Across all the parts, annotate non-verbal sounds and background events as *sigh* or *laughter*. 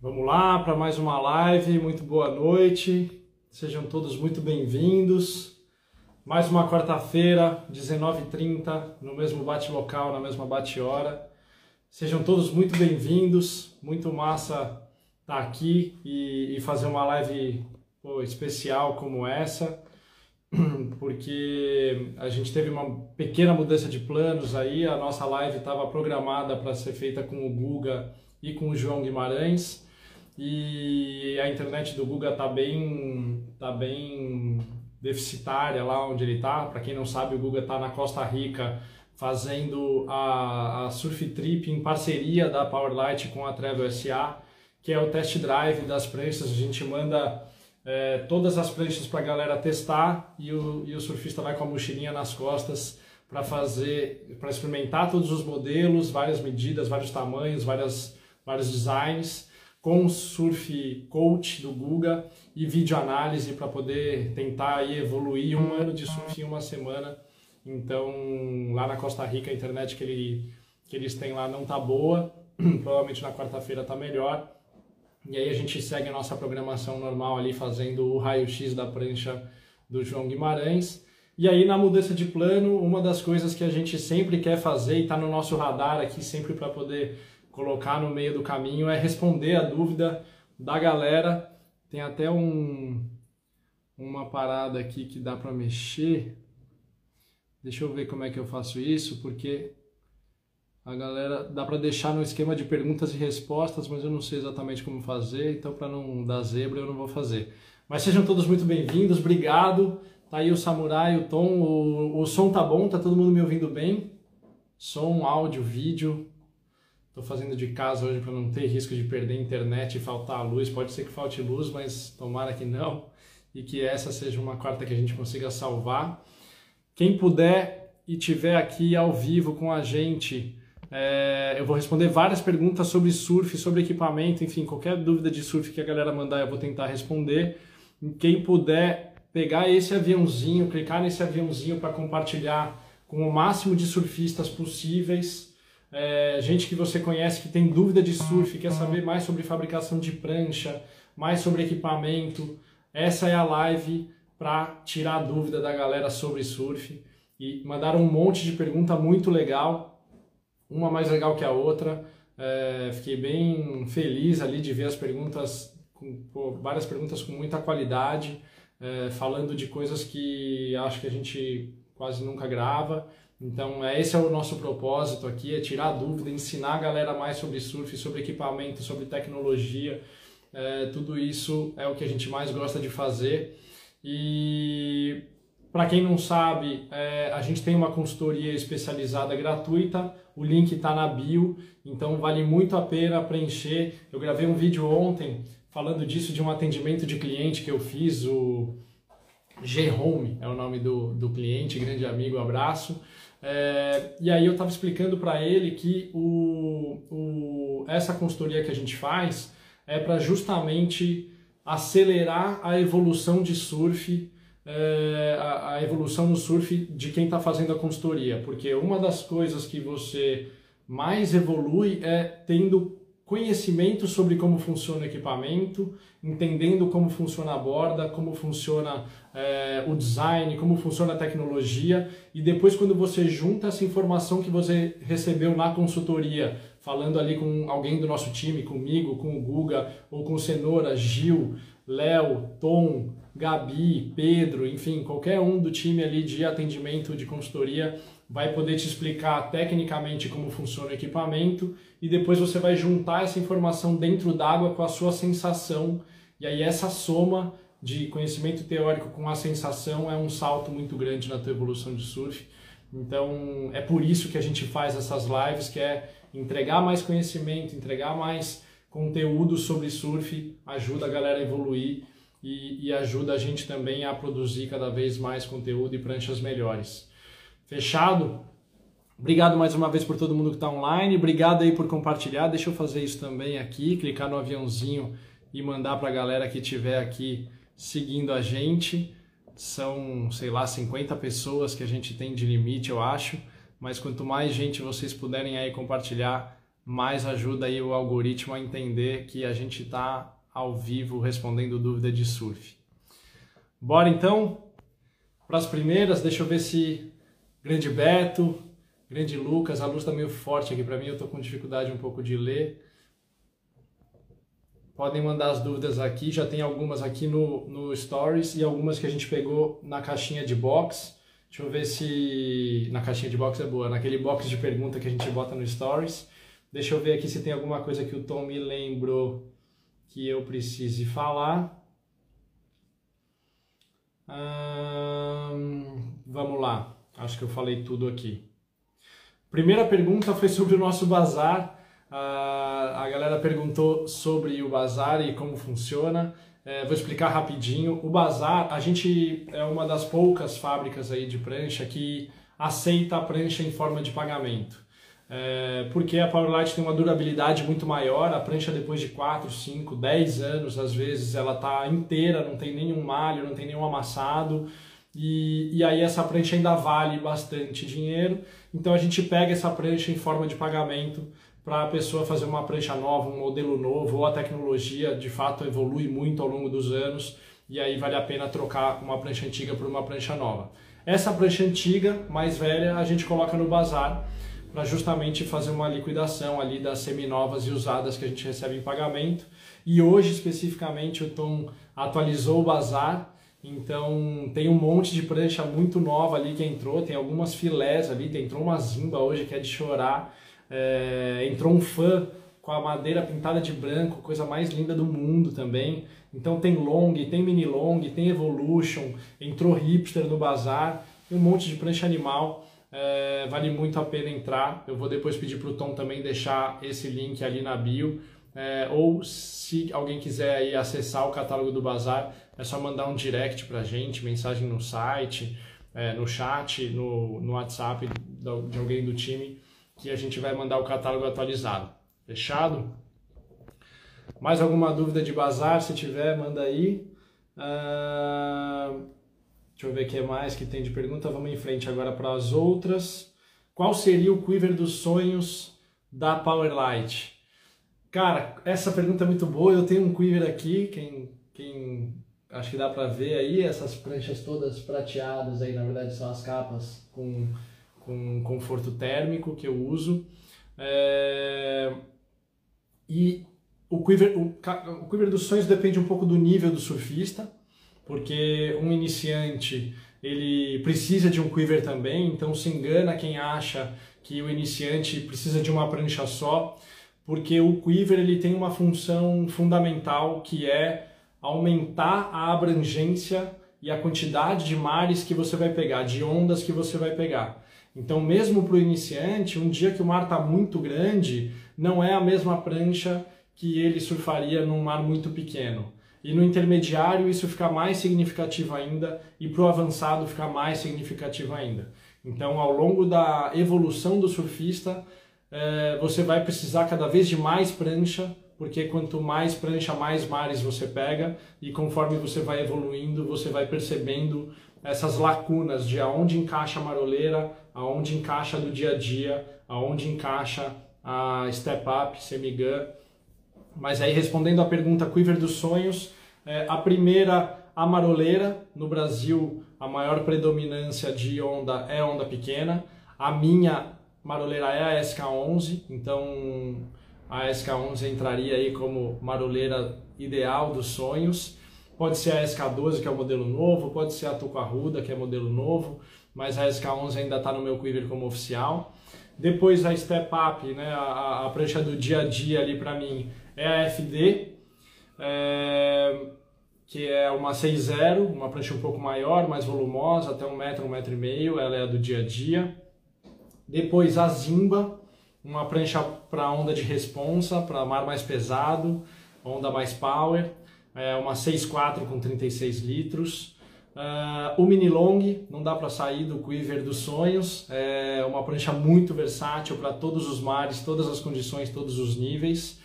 Vamos lá para mais uma live. Muito boa noite. Sejam todos muito bem-vindos. Mais uma quarta-feira, 19h30, no mesmo bate-local, na mesma bate-hora. Sejam todos muito bem-vindos. Muito massa estar tá aqui e, e, fazer uma live pô, especial como essa, *clears throat* porque a gente teve uma pequena mudança de planos aí. A nossa live estava programada para ser feita com o Guga e com o João Guimarães e a internet do Guga tá bem tá bem deficitária lá onde ele tá. Para quem não sabe, o Guga tá na Costa Rica fazendo a, a Surf Trip em parceria da Powerlight com a Travel SA, que é o test drive das pranchas. A gente manda é, todas as pranchas para a galera testar e o, e o surfista vai com a mochilinha nas costas para fazer, para experimentar todos os modelos, várias medidas, vários tamanhos, várias, vários designs com surf coach do Guga e videoanálise para poder tentar aí evoluir um ano de surf em uma semana. Então, lá na Costa Rica, a internet que, ele, que eles têm lá não tá boa, *clears throat* provavelmente na quarta-feira tá melhor. E aí a gente segue a nossa programação normal ali, fazendo o raio-x da prancha do João Guimarães. E aí, na mudança de plano, uma das coisas que a gente sempre quer fazer e está no nosso radar aqui, sempre para poder colocar no meio do caminho é responder a dúvida da galera. Tem até um uma parada aqui que dá para mexer. Deixa eu ver como é que eu faço isso, porque a galera dá para deixar no esquema de perguntas e respostas, mas eu não sei exatamente como fazer, então para não dar zebra eu não vou fazer. Mas sejam todos muito bem-vindos, obrigado. Tá aí o Samurai, o Tom, o, o som tá bom, tá todo mundo me ouvindo bem? Som, áudio, vídeo, Estou fazendo de casa hoje para não ter risco de perder a internet e faltar a luz. Pode ser que falte luz, mas tomara que não. E que essa seja uma quarta que a gente consiga salvar. Quem puder e tiver aqui ao vivo com a gente, é, eu vou responder várias perguntas sobre surf, sobre equipamento, enfim, qualquer dúvida de surf que a galera mandar eu vou tentar responder. Quem puder pegar esse aviãozinho, clicar nesse aviãozinho para compartilhar com o máximo de surfistas possíveis é, gente que você conhece que tem dúvida de surf, quer saber mais sobre fabricação de prancha, mais sobre equipamento, essa é a live para tirar dúvida da galera sobre surf. E mandaram um monte de pergunta muito legal, uma mais legal que a outra. É, fiquei bem feliz ali de ver as perguntas, com, pô, várias perguntas com muita qualidade, é, falando de coisas que acho que a gente quase nunca grava. Então, é, esse é o nosso propósito aqui, é tirar dúvida, ensinar a galera mais sobre surf, sobre equipamento, sobre tecnologia. É, tudo isso é o que a gente mais gosta de fazer. E para quem não sabe, é, a gente tem uma consultoria especializada gratuita, o link está na bio, então vale muito a pena preencher. Eu gravei um vídeo ontem falando disso, de um atendimento de cliente que eu fiz, o G-Home é o nome do, do cliente, grande amigo, abraço. É, e aí eu estava explicando para ele que o, o, essa consultoria que a gente faz é para justamente acelerar a evolução de surf, é, a, a, evolução no surf de quem está fazendo a consultoria, porque uma das coisas que você mais evolui é tendo conhecimento sobre como funciona o equipamento, entendendo como funciona a borda, como funciona é, o design, como funciona a tecnologia. E depois quando você junta essa informação que você recebeu na consultoria, falando ali com alguém do nosso time, comigo, com o Guga ou com Cenoura, Gil, Léo, Tom, Gabi, Pedro, enfim, qualquer um do time ali de atendimento de consultoria vai poder te explicar tecnicamente como funciona o equipamento e depois você vai juntar essa informação dentro d'água com a sua sensação e aí essa soma de conhecimento teórico com a sensação é um salto muito grande na tua evolução de surf. Então é por isso que a gente faz essas lives, que é entregar mais conhecimento, entregar mais conteúdo sobre surf, ajuda a galera a evoluir e, e ajuda a gente também a produzir cada vez mais conteúdo e pranchas melhores. Fechado? Obrigado mais uma vez por todo mundo que está online. Obrigado aí por compartilhar. Deixa eu fazer isso também aqui, clicar no aviãozinho e mandar para a galera que estiver aqui seguindo a gente. São, sei lá, 50 pessoas que a gente tem de limite, eu acho. Mas quanto mais gente vocês puderem aí compartilhar, mais ajuda aí o algoritmo a entender que a gente está ao vivo respondendo dúvida de surf. Bora então para as primeiras, deixa eu ver se grande Beto, grande Lucas, a luz está meio forte aqui para mim, eu estou com dificuldade um pouco de ler. Podem mandar as dúvidas aqui, já tem algumas aqui no, no Stories e algumas que a gente pegou na caixinha de box. Deixa eu ver se na caixinha de box é boa, naquele box de pergunta que a gente bota no Stories. Deixa eu ver aqui se tem alguma coisa que o Tom me lembrou que eu precise falar. Hum, vamos lá, acho que eu falei tudo aqui. Primeira pergunta foi sobre o nosso bazar. Uh, a galera perguntou sobre o bazar e como funciona. É, vou explicar rapidinho. O bazar, a gente é uma das poucas fábricas aí de prancha que aceita a prancha em forma de pagamento é, porque a Powerlight tem uma durabilidade muito maior, a prancha depois de 4, 5, 10 anos, às vezes ela está inteira, não tem nenhum malho, não tem nenhum amassado, e, e aí essa prancha ainda vale bastante dinheiro, então a gente pega essa prancha em forma de pagamento para a pessoa fazer uma prancha nova, um modelo novo, ou a tecnologia de fato evolui muito ao longo dos anos, e aí vale a pena trocar uma prancha antiga por uma prancha nova. Essa prancha antiga, mais velha, a gente coloca no bazar, para justamente fazer uma liquidação ali das seminovas e usadas que a gente recebe em pagamento. E hoje especificamente o Tom atualizou o bazar, então tem um monte de prancha muito nova ali que entrou, tem algumas filés ali, entrou uma zimba hoje que é de chorar, é, entrou um fã com a madeira pintada de branco, coisa mais linda do mundo também. Então tem long, tem mini long, tem evolution, entrou hipster no bazar, tem um monte de prancha animal é, vale muito a pena entrar. Eu vou depois pedir para o Tom também deixar esse link ali na bio. É, ou se alguém quiser aí acessar o catálogo do Bazar, é só mandar um direct para a gente, mensagem no site, é, no chat, no, no WhatsApp de alguém do time, que a gente vai mandar o catálogo atualizado. Fechado? Mais alguma dúvida de Bazar? Se tiver, manda aí. Uh... Deixa eu ver o que mais que tem de pergunta. Vamos em frente agora para as outras. Qual seria o quiver dos sonhos da Powerlight? Cara, essa pergunta é muito boa. Eu tenho um quiver aqui, quem, quem acho que dá para ver aí, essas pranchas todas prateadas aí, na verdade são as capas com, com conforto térmico que eu uso. É... E o quiver, o, o quiver dos sonhos depende um pouco do nível do surfista porque um iniciante ele precisa de um quiver também, então se engana quem acha que o iniciante precisa de uma prancha só, porque o quiver ele tem uma função fundamental que é aumentar a abrangência e a quantidade de mares que você vai pegar, de ondas que você vai pegar. Então, mesmo para o iniciante, um dia que o mar está muito grande, não é a mesma prancha que ele surfaria num mar muito pequeno e no intermediário isso fica mais significativo ainda e para o avançado ficar mais significativo ainda. Então, ao longo da evolução do surfista, é, você vai precisar cada vez de mais prancha, porque quanto mais prancha, mais mares você pega e conforme você vai evoluindo, você vai percebendo essas lacunas de aonde encaixa a maroleira, aonde encaixa do dia a dia, aonde encaixa a step up, semigun mas aí respondendo à pergunta Quiver dos Sonhos, é, a primeira, a maroleira, no Brasil a maior predominância de onda é onda pequena. A minha maroleira é a SK11, então a SK11 entraria aí como maroleira ideal dos sonhos. Pode ser a SK12, que é o modelo novo, pode ser a Tucarruda, que é modelo novo, mas a SK11 ainda está no meu quiver como oficial. Depois a Step Up, né, a, a prancha do dia a dia ali para mim, é a FD, é, que é uma 6.0, uma prancha um pouco maior, mais volumosa, até um metro, um metro e meio, ela é a do dia a dia. Depois a Zimba, uma prancha para onda de responsa, para mar mais pesado, onda mais power, é uma 6.4 com 36 litros. Uh, o mini long não dá para sair do quiver dos sonhos, é uma prancha muito versátil para todos os mares, todas as condições, todos os níveis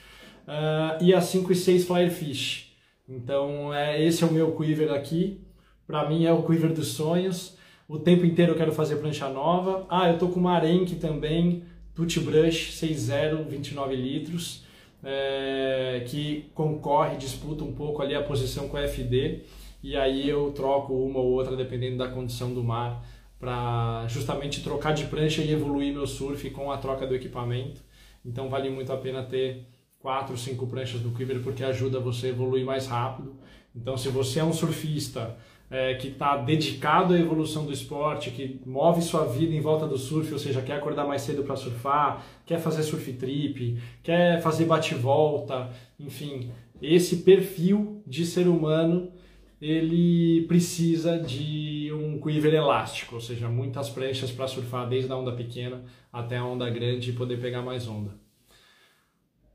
uh, e a 5 e 6 Firefish. Então é, esse é o meu quiver aqui, para mim é o quiver dos sonhos. O tempo inteiro eu quero fazer prancha nova. Ah, eu tô com uma Arenque também, Tutti Brush 60 29 litros, é, que concorre, disputa um pouco ali a posição com a FD, e aí eu troco uma ou outra dependendo da condição do mar, para justamente trocar de prancha e evoluir meu surf com a troca do equipamento. Então vale muito a pena ter quatro, cinco pranchas do Quiver porque ajuda você a evoluir mais rápido. Então se você é um surfista é, que está dedicado à evolução do esporte, que move sua vida em volta do surf, ou seja, quer acordar mais cedo para surfar, quer fazer surf trip, quer fazer bate-volta, enfim, esse perfil de ser humano ele precisa de um quiver elástico, ou seja, muitas pranchas para surfar desde a onda pequena até a onda grande e poder pegar mais onda.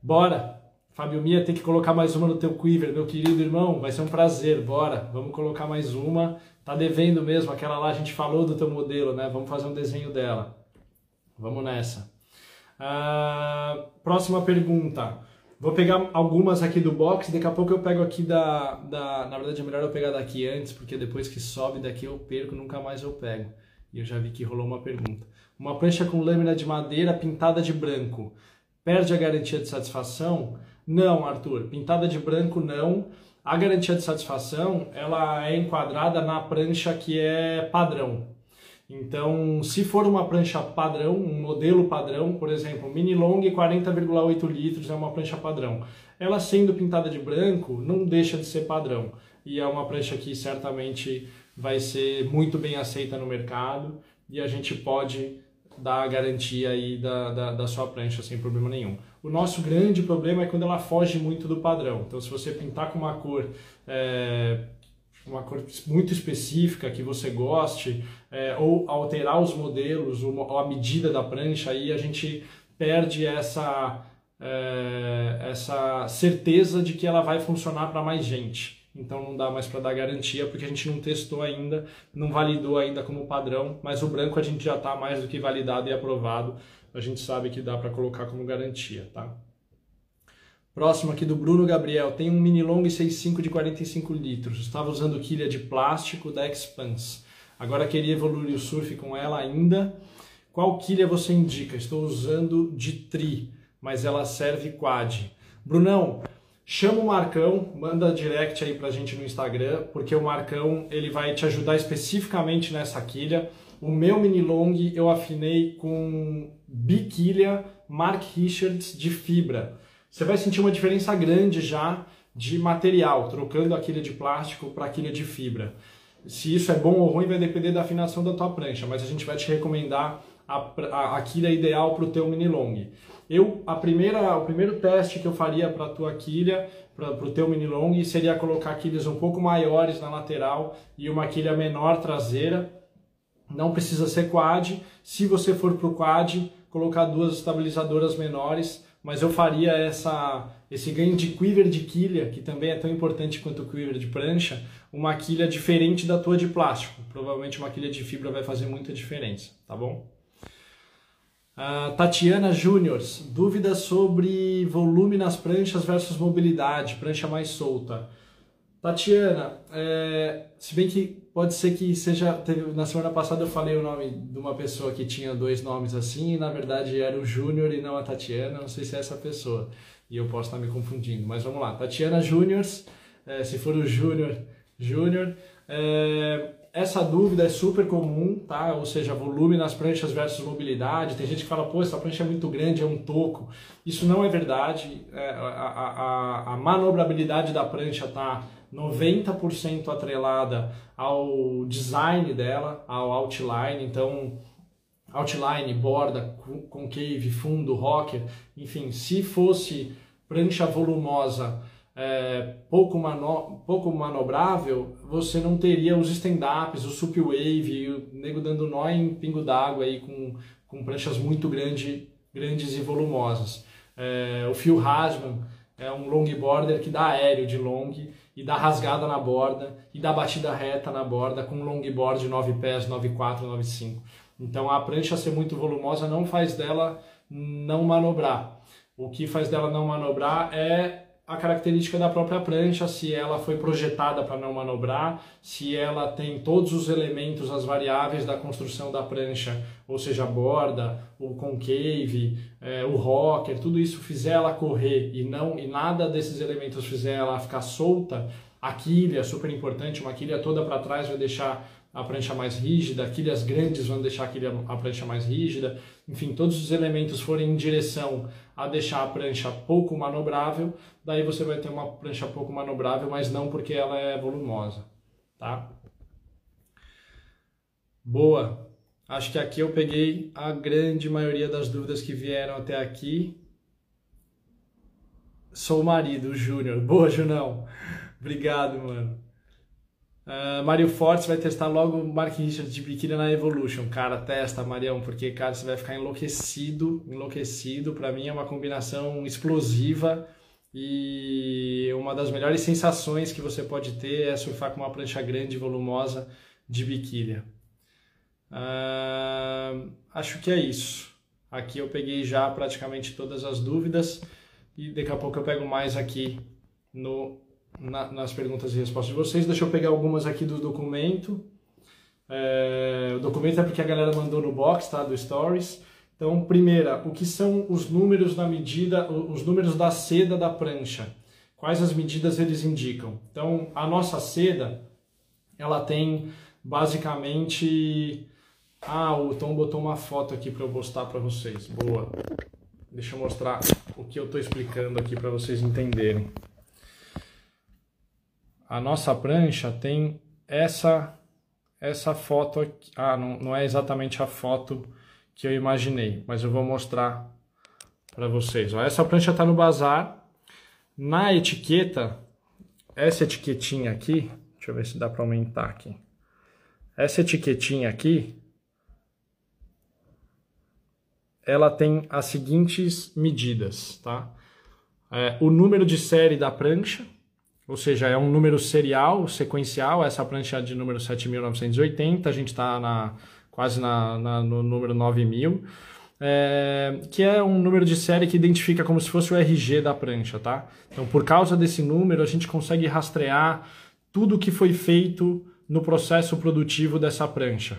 Bora! Fábio Mia tem que colocar mais uma no teu quiver, meu querido irmão, vai ser um prazer, bora, vamos colocar mais uma. Tá devendo mesmo, aquela lá a gente falou do teu modelo, né? Vamos fazer um desenho dela. Vamos nessa. Uh, próxima pergunta. Vou pegar algumas aqui do box, daqui a pouco eu pego aqui da, da... Na verdade é melhor eu pegar daqui antes, porque depois que sobe daqui eu perco, nunca mais eu pego. E eu já vi que rolou uma pergunta. Uma prancha com lâmina de madeira pintada de branco. Perde a garantia de satisfação? Não, Arthur, pintada de branco não. A garantia de satisfação ela é enquadrada na prancha que é padrão. Então, se for uma prancha padrão, um modelo padrão, por exemplo, mini long 40,8 litros é uma prancha padrão. Ela sendo pintada de branco, não deixa de ser padrão. E é uma prancha que certamente vai ser muito bem aceita no mercado e a gente pode dar a garantia aí da, da, da sua prancha sem problema nenhum. O nosso grande problema é quando ela foge muito do padrão. Então, se você pintar com uma cor, é, uma cor muito específica que você goste, é, ou alterar os modelos ou a medida da prancha, aí a gente perde essa, é, essa certeza de que ela vai funcionar para mais gente. Então não dá mais para dar garantia porque a gente não testou ainda, não validou ainda como padrão, mas o branco a gente já está mais do que validado e aprovado a gente sabe que dá para colocar como garantia, tá? Próximo aqui do Bruno Gabriel, tem um mini long 65 de 45 litros. Estava usando quilha de plástico da Expanse. Agora queria evoluir o surf com ela ainda. Qual quilha você indica? Estou usando de tri, mas ela serve quad. Brunão, chama o Marcão, manda direct aí pra gente no Instagram, porque o Marcão ele vai te ajudar especificamente nessa quilha. O meu mini long eu afinei com biquilha Mark Richards de fibra. Você vai sentir uma diferença grande já de material, trocando a quilha de plástico para a quilha de fibra. Se isso é bom ou ruim vai depender da afinação da tua prancha, mas a gente vai te recomendar a, a, a quilha ideal para o teu mini long. Eu, a primeira, o primeiro teste que eu faria para a tua quilha, para o teu mini long, seria colocar quilhas um pouco maiores na lateral e uma quilha menor traseira não precisa ser quad. Se você for para o quad, colocar duas estabilizadoras menores, mas eu faria essa, esse ganho de quiver de quilha, que também é tão importante quanto o quiver de prancha, uma quilha diferente da tua de plástico. Provavelmente uma quilha de fibra vai fazer muita diferença, tá bom? Uh, Tatiana Júnior, dúvidas sobre volume nas pranchas versus mobilidade, prancha mais solta. Tatiana, é, se bem que pode ser que seja. Teve, na semana passada eu falei o nome de uma pessoa que tinha dois nomes assim, e na verdade era o Júnior e não a Tatiana. Não sei se é essa pessoa. E eu posso estar me confundindo. Mas vamos lá. Tatiana Júnior, é, se for o Júnior, Júnior. É, essa dúvida é super comum, tá? Ou seja, volume nas pranchas versus mobilidade. Tem gente que fala, pô, essa prancha é muito grande, é um toco. Isso não é verdade. É, a, a, a, a manobrabilidade da prancha está 90% atrelada ao design dela, ao outline, então outline, borda, concave, fundo, rocker, enfim, se fosse prancha volumosa é, pouco, mano, pouco manobrável, você não teria os stand-ups, o sup wave, o nego dando nó em pingo d'água aí com, com pranchas muito grande, grandes e volumosas. É, o Phil Hasman é um longboarder que dá aéreo de long e dá rasgada na borda e dá batida reta na borda com longboard 9 pés, 9,4, 9,5. Então a prancha ser muito volumosa não faz dela não manobrar. O que faz dela não manobrar é a característica da própria prancha, se ela foi projetada para não manobrar, se ela tem todos os elementos, as variáveis da construção da prancha, ou seja, a borda, o concave, é, o rocker, tudo isso fizer ela correr e não e nada desses elementos fizer ela ficar solta, a quilha, super importante, uma quilha toda para trás vai deixar a prancha mais rígida, quilhas grandes vão deixar a, quilha, a prancha mais rígida, enfim, todos os elementos forem em direção a deixar a prancha pouco manobrável, daí você vai ter uma prancha pouco manobrável, mas não porque ela é volumosa, tá? Boa! Acho que aqui eu peguei a grande maioria das dúvidas que vieram até aqui. Sou o marido, o Júnior. Boa, Junão! Obrigado, mano. Uh, Mário Fortes vai testar logo o Mark Richards de biquíni na Evolution. Cara, testa, Marião, porque, cara, você vai ficar enlouquecido, enlouquecido. Para mim é uma combinação explosiva e uma das melhores sensações que você pode ter é surfar com uma prancha grande e volumosa de biquília. Uh, acho que é isso. Aqui eu peguei já praticamente todas as dúvidas e daqui a pouco eu pego mais aqui no na, nas perguntas e respostas de vocês. Deixa eu pegar algumas aqui do documento. É, o documento é porque a galera mandou no box, tá? Do Stories. Então, primeira, o que são os números da medida, os números da seda da prancha? Quais as medidas eles indicam? Então, a nossa seda, ela tem basicamente... Ah, o Tom botou uma foto aqui para eu postar para vocês. Boa. Deixa eu mostrar o que eu estou explicando aqui para vocês entenderem a nossa prancha tem essa essa foto aqui. Ah, não, não é exatamente a foto que eu imaginei, mas eu vou mostrar para vocês. Ó, essa prancha está no bazar. Na etiqueta, essa etiquetinha aqui, deixa eu ver se dá para aumentar aqui. Essa etiquetinha aqui, ela tem as seguintes medidas, tá? É, o número de série da prancha, ou seja, é um número serial, sequencial, essa prancha de número 7980, a gente está na, quase na, na, no número 9000, é, que é um número de série que identifica como se fosse o RG da prancha, tá? Então, por causa desse número, a gente consegue rastrear tudo que foi feito no processo produtivo dessa prancha.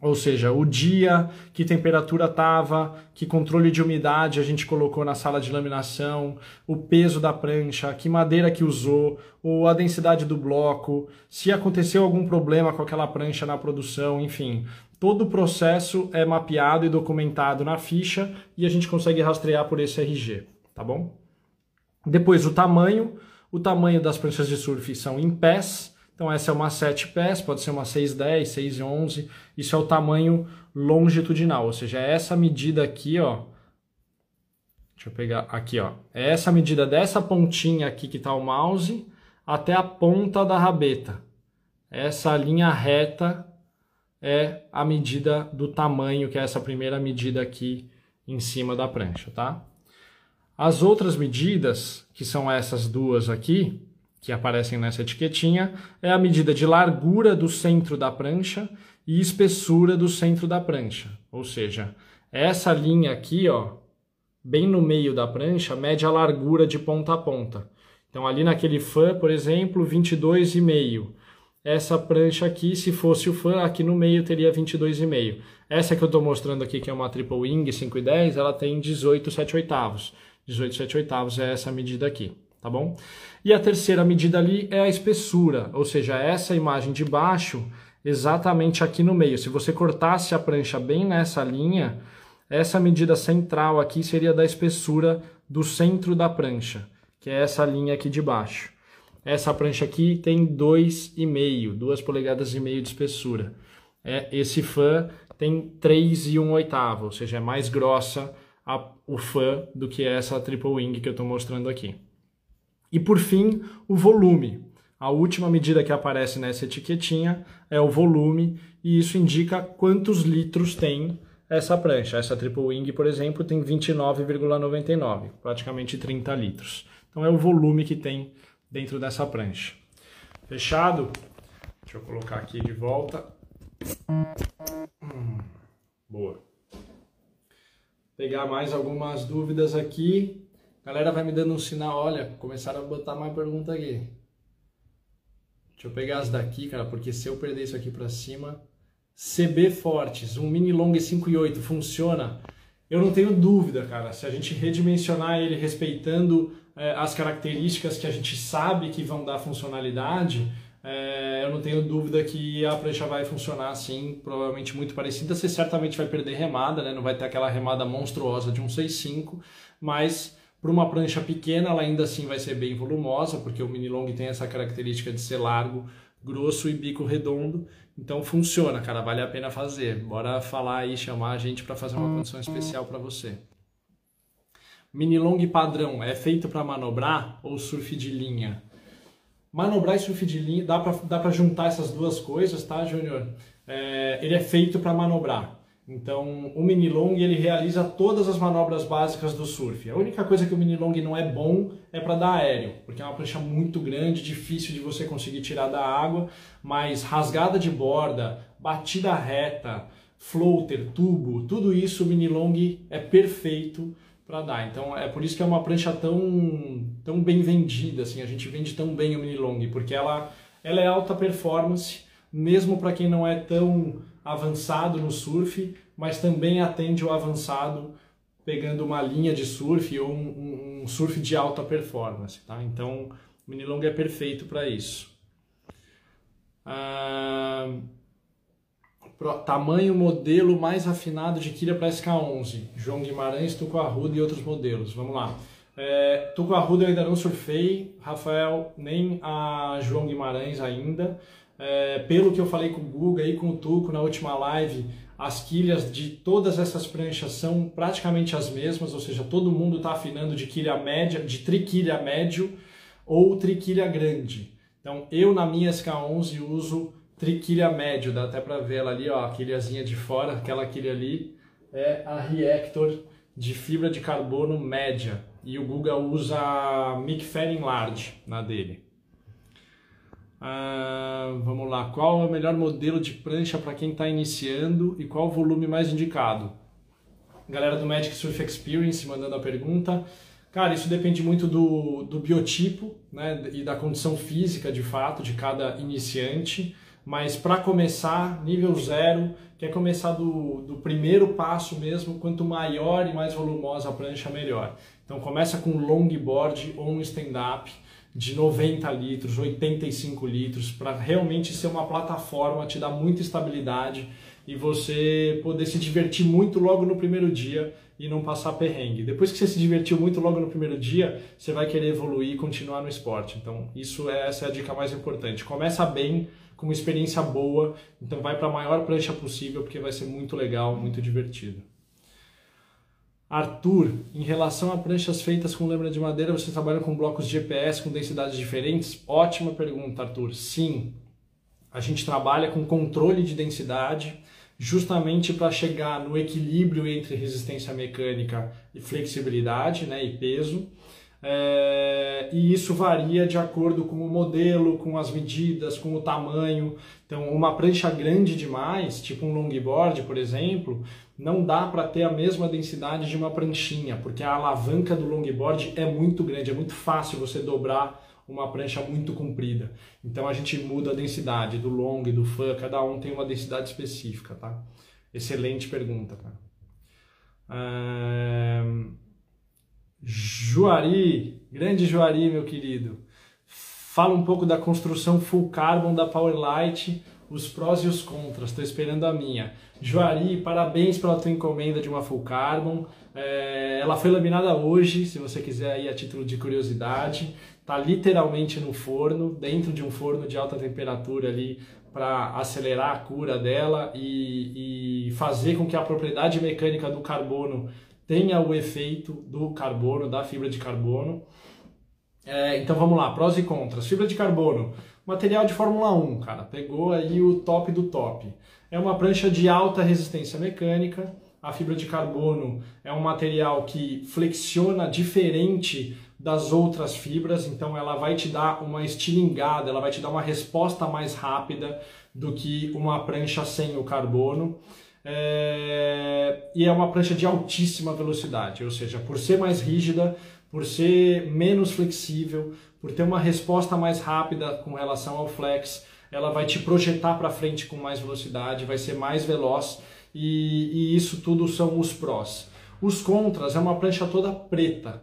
Ou seja, o dia, que temperatura estava, que controle de umidade a gente colocou na sala de laminação, o peso da prancha, que madeira que usou, ou a densidade do bloco, se aconteceu algum problema com aquela prancha na produção, enfim. Todo o processo é mapeado e documentado na ficha e a gente consegue rastrear por esse RG, tá bom? Depois o tamanho, o tamanho das pranchas de surf são em pés, então essa é uma 7 pés, pode ser uma 610, 611. Isso é o tamanho longitudinal, ou seja, é essa medida aqui, ó. Deixa eu pegar aqui, ó. É essa medida dessa pontinha aqui que está o mouse até a ponta da rabeta. Essa linha reta é a medida do tamanho, que é essa primeira medida aqui em cima da prancha, tá? As outras medidas, que são essas duas aqui, que aparecem nessa etiquetinha é a medida de largura do centro da prancha e espessura do centro da prancha. Ou seja, essa linha aqui, ó, bem no meio da prancha, mede a largura de ponta a ponta. Então ali naquele fã, por exemplo, 22,5. Essa prancha aqui, se fosse o fã, aqui no meio teria 22,5. Essa que eu estou mostrando aqui, que é uma triple wing 5,10, ela tem 18 7 oitavos. 18 7 oitavos é essa medida aqui tá bom? E a terceira medida ali é a espessura, ou seja, essa imagem de baixo, exatamente aqui no meio. Se você cortasse a prancha bem nessa linha, essa medida central aqui seria da espessura do centro da prancha, que é essa linha aqui de baixo. Essa prancha aqui tem 2,5, 2 polegadas e meio de espessura. É, esse fã tem 3 e 1 oitavo, ou seja, é mais grossa a, o fã do que essa triple wing que eu estou mostrando aqui. E por fim, o volume. A última medida que aparece nessa etiquetinha é o volume e isso indica quantos litros tem essa prancha. Essa triple wing, por exemplo, tem 29,99, praticamente 30 litros. Então é o volume que tem dentro dessa prancha. Fechado? Deixa eu colocar aqui de volta. Hum, boa. Pegar mais algumas dúvidas aqui. Galera vai me dando um sinal, olha, começaram a botar mais pergunta aqui. Deixa eu pegar as daqui, cara, porque se eu perder isso aqui para cima, CB Fortes, um mini long 5 e 8 funciona? Eu não tenho dúvida, cara. Se a gente redimensionar ele respeitando é, as características que a gente sabe que vão dar funcionalidade, é, eu não tenho dúvida que a prancha vai funcionar assim, provavelmente muito parecida. Você certamente vai perder remada, né? não vai ter aquela remada monstruosa de um 6.5, mas para uma prancha pequena ela ainda assim vai ser bem volumosa, porque o mini long tem essa característica de ser largo, grosso e bico redondo. Então funciona, cara, vale a pena fazer. Bora falar aí, chamar a gente para fazer uma condição especial para você. Mini long padrão é feito para manobrar ou surf de linha? Manobrar e surf de linha, dá para juntar essas duas coisas, tá, Júnior? É, ele é feito para manobrar. Então, o mini long ele realiza todas as manobras básicas do surf. A única coisa que o mini long não é bom é para dar aéreo, porque é uma prancha muito grande, difícil de você conseguir tirar da água, mas rasgada de borda, batida reta, floater, tubo, tudo isso o mini long é perfeito para dar. Então é por isso que é uma prancha tão, tão bem vendida, assim, a gente vende tão bem o mini long, porque ela, ela é alta performance, mesmo para quem não é tão avançado no surf, mas também atende o avançado pegando uma linha de surf ou um, um surf de alta performance. Tá? Então, o Minilong é perfeito para isso. Ah, tamanho, modelo mais afinado de quilha para SK11. João Guimarães, Tuco Arruda e outros modelos. Vamos lá. É, Tuco Arruda eu ainda não surfei, Rafael, nem a João Guimarães ainda. É, pelo que eu falei com o Guga e com o Tuco na última live, as quilhas de todas essas pranchas são praticamente as mesmas, ou seja, todo mundo está afinando de quilha média, de triquilha médio ou triquilha grande. Então, eu na minha SK11 uso triquilha médio, dá até para ver ela ali, ó, a quilhazinha de fora, aquela quilha ali é a Reactor de fibra de carbono média. E o Guga usa McFadden Large na dele. Ah, vamos lá, qual é o melhor modelo de prancha para quem está iniciando e qual o volume mais indicado? Galera do Magic Surf Experience mandando a pergunta. Cara, isso depende muito do, do biotipo né, e da condição física de fato de cada iniciante. Mas para começar, nível zero, quer começar do, do primeiro passo mesmo, quanto maior e mais volumosa a prancha, melhor. Então começa com um longboard ou um stand-up de 90 litros, 85 litros, para realmente ser uma plataforma, te dar muita estabilidade e você poder se divertir muito logo no primeiro dia e não passar perrengue. Depois que você se divertiu muito logo no primeiro dia, você vai querer evoluir e continuar no esporte. Então, isso é, essa é a dica mais importante. Começa bem, com uma experiência boa, então vai para a maior prancha possível, porque vai ser muito legal, muito divertido. Arthur, em relação a pranchas feitas com lâmina de madeira, você trabalha com blocos de GPS com densidades diferentes? Ótima pergunta, Arthur. Sim, a gente trabalha com controle de densidade justamente para chegar no equilíbrio entre resistência mecânica e flexibilidade né, e peso. É, e isso varia de acordo com o modelo, com as medidas, com o tamanho. Então, uma prancha grande demais, tipo um longboard, por exemplo, não dá para ter a mesma densidade de uma pranchinha, porque a alavanca do longboard é muito grande, é muito fácil você dobrar uma prancha muito comprida. Então a gente muda a densidade do long e do fan, cada um tem uma densidade específica, tá? Excelente pergunta, cara. Juari, grande Juari, meu querido. Fala um pouco da construção full carbon da Powerlight, os prós e os contras. Estou esperando a minha. Juari, parabéns pela tua encomenda de uma full carbon. É, ela foi laminada hoje, se você quiser aí a título de curiosidade. Está literalmente no forno, dentro de um forno de alta temperatura ali para acelerar a cura dela e, e fazer com que a propriedade mecânica do carbono tenha o efeito do carbono, da fibra de carbono. É, então vamos lá, prós e contras. Fibra de carbono, material de Fórmula 1, cara, pegou aí o top do top. É uma prancha de alta resistência mecânica. A fibra de carbono é um material que flexiona diferente das outras fibras, então ela vai te dar uma estilingada, ela vai te dar uma resposta mais rápida do que uma prancha sem o carbono. É... E é uma prancha de altíssima velocidade, ou seja, por ser mais rígida, por ser menos flexível, por ter uma resposta mais rápida com relação ao flex, ela vai te projetar para frente com mais velocidade, vai ser mais veloz e, e, isso tudo são os prós. Os contras é uma prancha toda preta,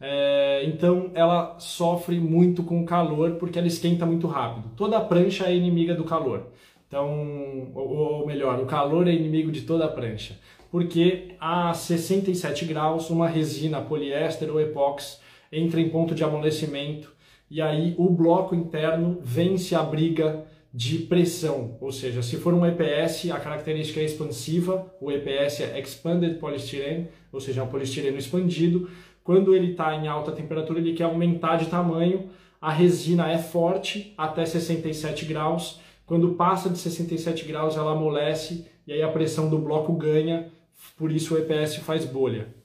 é, então ela sofre muito com o calor porque ela esquenta muito rápido. Toda prancha é inimiga do calor. Então, ou, ou melhor, o calor é inimigo de toda prancha. Porque a 67 graus, uma resina poliéster ou epóxi entra em ponto de amolecimento e aí o bloco interno vence a briga de pressão, ou seja, se for um EPS, a característica é expansiva, o EPS é Expanded Polystyrene, ou seja, é um polistireno expandido. Quando ele está em alta temperatura, ele quer aumentar de tamanho, a resina é forte até 67 graus. Quando passa de 67 graus, ela amolece e aí a pressão do bloco ganha, por isso o EPS faz bolha.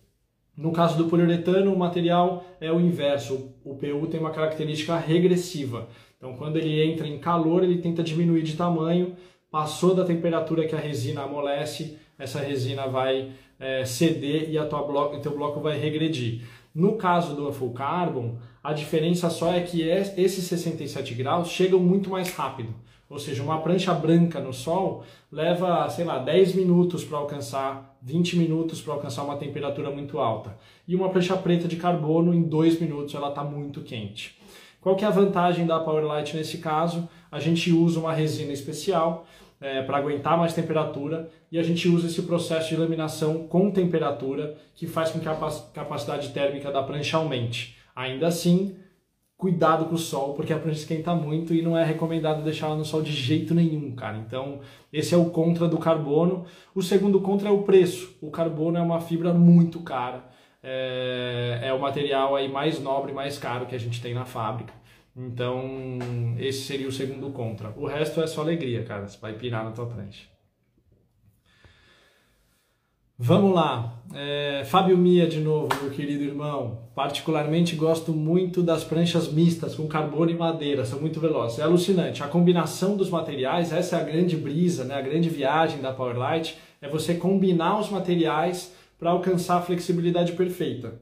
No caso do poliuretano, o material é o inverso. O PU tem uma característica regressiva. Então, quando ele entra em calor, ele tenta diminuir de tamanho. Passou da temperatura que a resina amolece, essa resina vai é, ceder e o bloco, teu bloco vai regredir. No caso do full carbon, a diferença só é que esses 67 graus chegam muito mais rápido. Ou seja, uma prancha branca no sol leva, sei lá, 10 minutos para alcançar, 20 minutos para alcançar uma temperatura muito alta. E uma prancha preta de carbono, em 2 minutos, ela está muito quente. Qual que é a vantagem da Powerlight nesse caso? A gente usa uma resina especial é, para aguentar mais temperatura e a gente usa esse processo de laminação com temperatura que faz com que a capacidade térmica da prancha aumente. Ainda assim, cuidado com o sol, porque a prancha esquenta muito e não é recomendado deixar ela no sol de jeito nenhum, cara. Então, esse é o contra do carbono. O segundo contra é o preço. O carbono é uma fibra muito cara. É, é o material aí mais nobre, mais caro que a gente tem na fábrica. Então, esse seria o segundo contra. O resto é só alegria, cara. Você vai pirar na tua prancha. Vamos lá, é, Fábio Mia de novo, meu querido irmão. Particularmente gosto muito das pranchas mistas com carbono e madeira, são muito velozes. É alucinante. A combinação dos materiais, essa é a grande brisa, né? a grande viagem da Powerlight, é você combinar os materiais para alcançar a flexibilidade perfeita.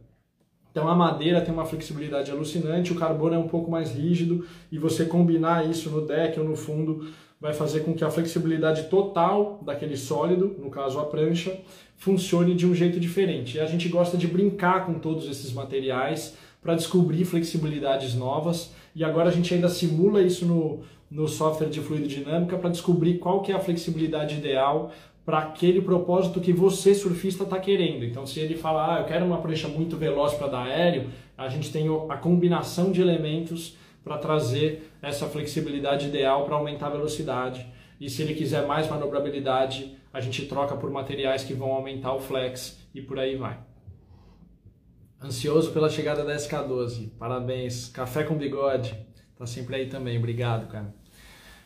Então a madeira tem uma flexibilidade alucinante, o carbono é um pouco mais rígido e você combinar isso no deck ou no fundo vai fazer com que a flexibilidade total daquele sólido, no caso a prancha, funcione de um jeito diferente. E a gente gosta de brincar com todos esses materiais para descobrir flexibilidades novas e agora a gente ainda simula isso no, no software de fluido dinâmica para descobrir qual que é a flexibilidade ideal para aquele propósito que você surfista está querendo. Então, se ele falar, ah, eu quero uma prancha muito veloz para dar aéreo, a gente tem a combinação de elementos para trazer essa flexibilidade ideal para aumentar a velocidade. E se ele quiser mais manobrabilidade, a gente troca por materiais que vão aumentar o flex e por aí vai. Ansioso pela chegada da SK12. Parabéns. Café com bigode. Tá sempre aí também. Obrigado, cara.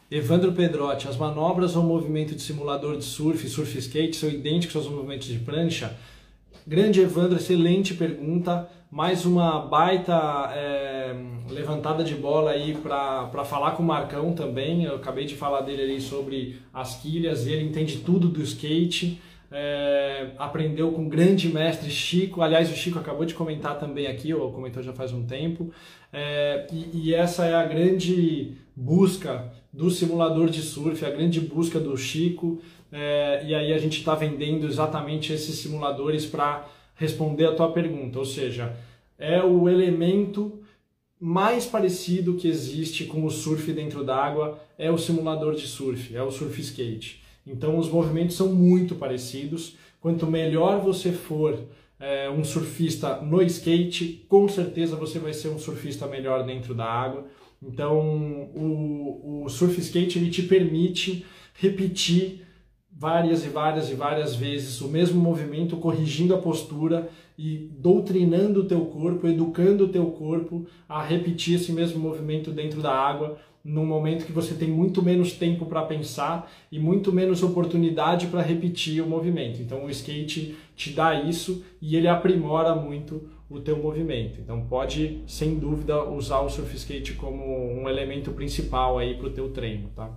Evandro Pedrotti, as manobras ou movimento de simulador de surf surf skate são idênticos aos movimentos de prancha? Grande Evandro, excelente pergunta. Mais uma baita é, levantada de bola aí para falar com o Marcão também. Eu acabei de falar dele ali sobre as quilhas, ele entende tudo do skate. É, aprendeu com o grande mestre Chico. Aliás, o Chico acabou de comentar também aqui, ou comentou já faz um tempo. É, e, e, essa é a grande busca do simulador de surf, a grande busca do Chico. É, e aí a gente está vendendo exatamente esses simuladores para responder a tua pergunta, ou seja, é o elemento mais parecido que existe com o surf dentro d'água é o simulador de surf, é o surf skate. Então os movimentos são muito parecidos. Quanto melhor você for é, um surfista no skate, com certeza você vai ser um surfista melhor dentro da água. Então o, o surf skate ele te permite repetir várias e várias e várias vezes o mesmo movimento, corrigindo a postura e doutrinando o teu corpo, educando o teu corpo a repetir esse mesmo movimento dentro da água, num momento que você tem muito menos tempo para pensar e muito menos oportunidade para repetir o movimento. Então o skate te dá isso e ele aprimora muito o teu movimento. Então pode, sem dúvida, usar o surf skate como um elemento principal aí para o teu treino, tá?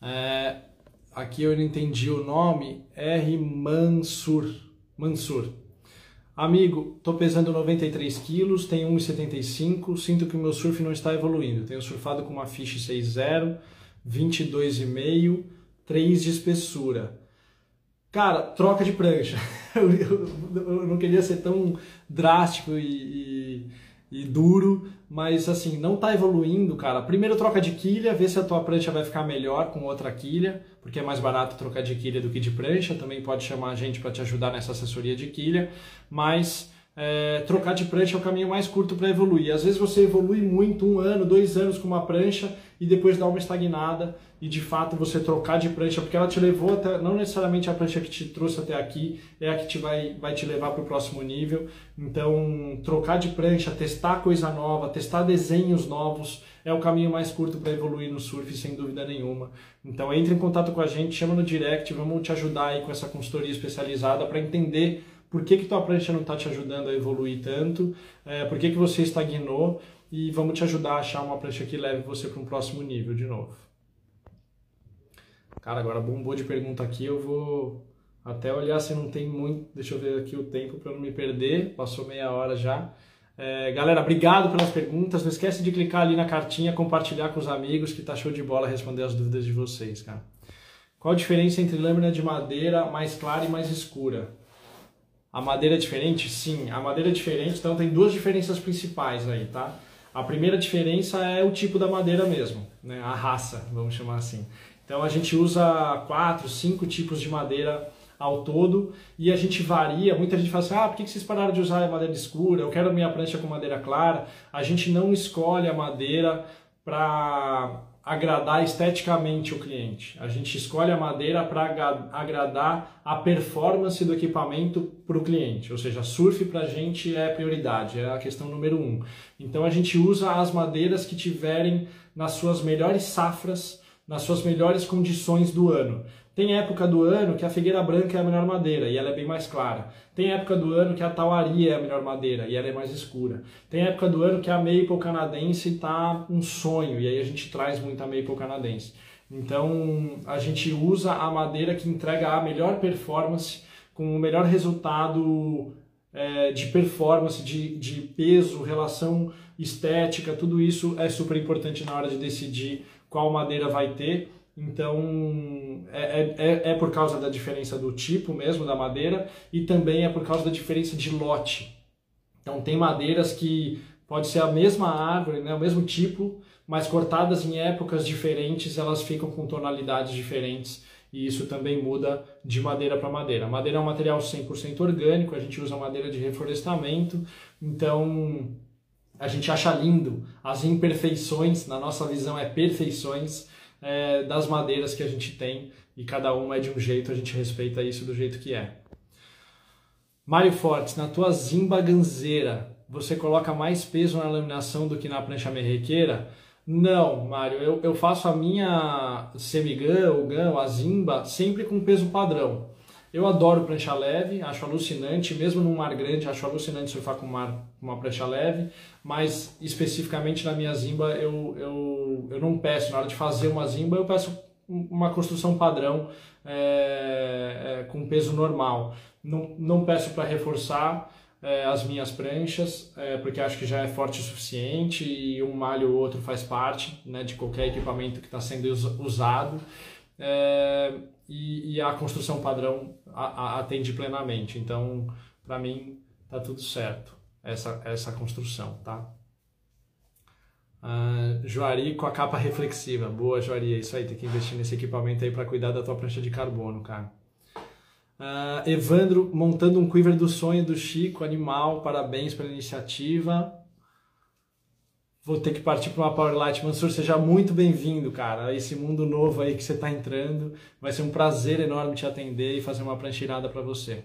É, aqui eu não entendi o nome, R. Mansur. Mansur. Amigo, tô pesando 93 quilos, tenho 1,75, sinto que o meu surf não está evoluindo. Tenho surfado com uma Fish 6.0, 22,5, 3 de espessura. Cara, troca de prancha. *laughs* Eu, eu, eu não queria ser tão drástico e, e, e, duro, mas assim, não tá evoluindo, cara. Primeiro troca de quilha, vê se a tua prancha vai ficar melhor com outra quilha, porque é mais barato trocar de quilha do que de prancha. Também pode chamar a gente para te ajudar nessa assessoria de quilha, mas é, trocar de prancha é o caminho mais curto para evoluir. Às vezes você evolui muito, um ano, dois anos com uma prancha e depois dá uma estagnada e de fato você trocar de prancha, porque ela te levou até, não necessariamente a prancha que te trouxe até aqui é a que te vai, vai te levar para o próximo nível. Então, trocar de prancha, testar coisa nova, testar desenhos novos é o caminho mais curto para evoluir no surf, sem dúvida nenhuma. Então, entre em contato com a gente, chama no direct, vamos te ajudar aí com essa consultoria especializada para entender por que, que tua prancha não está te ajudando a evoluir tanto, é, por que, que você estagnou e vamos te ajudar a achar uma prancha que leve você para um próximo nível de novo. Cara, agora bombou de pergunta aqui, eu vou até olhar se não tem muito. Deixa eu ver aqui o tempo para não me perder, passou meia hora já. É, galera, obrigado pelas perguntas. Não esquece de clicar ali na cartinha, compartilhar com os amigos, que tá show de bola responder as dúvidas de vocês, cara. Qual a diferença entre lâmina de madeira mais clara e mais escura? A madeira é diferente? Sim, a madeira é diferente, então tem duas diferenças principais aí, tá? A primeira diferença é o tipo da madeira mesmo, né? a raça, vamos chamar assim. Então a gente usa quatro, cinco tipos de madeira ao todo e a gente varia. Muita gente fala assim: ah, por que vocês pararam de usar a madeira escura? Eu quero minha prancha com madeira clara. A gente não escolhe a madeira para agradar esteticamente o cliente. A gente escolhe a madeira para agradar a performance do equipamento para o cliente. Ou seja, surf para a gente é prioridade, é a questão número um. Então a gente usa as madeiras que tiverem nas suas melhores safras, nas suas melhores condições do ano. Tem época do ano que a figueira branca é a melhor madeira e ela é bem mais clara. Tem época do ano que a tauaria é a melhor madeira e ela é mais escura. Tem época do ano que a maple canadense está um sonho e aí a gente traz muita maple canadense. Então a gente usa a madeira que entrega a melhor performance com o melhor resultado é, de performance, de, de peso, relação estética, tudo isso é super importante na hora de decidir qual madeira vai ter então, é, é, é, é por causa da diferença do tipo mesmo da madeira e também é por causa da diferença de lote. Então, tem madeiras que pode ser a mesma árvore, né, o mesmo tipo, mas cortadas em épocas diferentes, elas ficam com tonalidades diferentes e isso também muda de madeira para madeira. Madeira é um material 100% orgânico, a gente usa madeira de reflorestamento, então a gente acha lindo as imperfeições, na nossa visão é perfeições, é, das madeiras que a gente tem e cada uma é de um jeito, a gente respeita isso do jeito que é. Mário Fortes, na tua zimba ganzeira, você coloca mais peso na laminação do que na prancha merrequeira? Não, Mário, eu, eu faço a minha semigan, o gan, a zimba, sempre com peso padrão. Eu adoro prancha leve, acho alucinante, mesmo num mar grande, acho alucinante surfar com mar, uma prancha leve, mas especificamente na minha zimba eu, eu, eu não peço, na hora de fazer uma zimba eu peço uma construção padrão é, é, com peso normal. Não, não peço para reforçar é, as minhas pranchas, é, porque acho que já é forte o suficiente e um malho ou outro faz parte né, de qualquer equipamento que está sendo usado. E, e, a construção padrão a, a, atende plenamente. Então, para mim, tá tudo certo essa, essa construção, tá? Uh, Juari com a capa reflexiva. Boa, Juari, é isso aí. Tem que investir nesse equipamento aí para cuidar da tua prancha de carbono, cara. Uh, Evandro montando um quiver do sonho do Chico, animal. Parabéns pela iniciativa. Vou ter que partir para uma Powerlight. Mansur, seja muito bem-vindo, cara, a esse mundo novo aí que você está entrando. Vai ser um prazer enorme te atender e fazer uma prancheirada para você.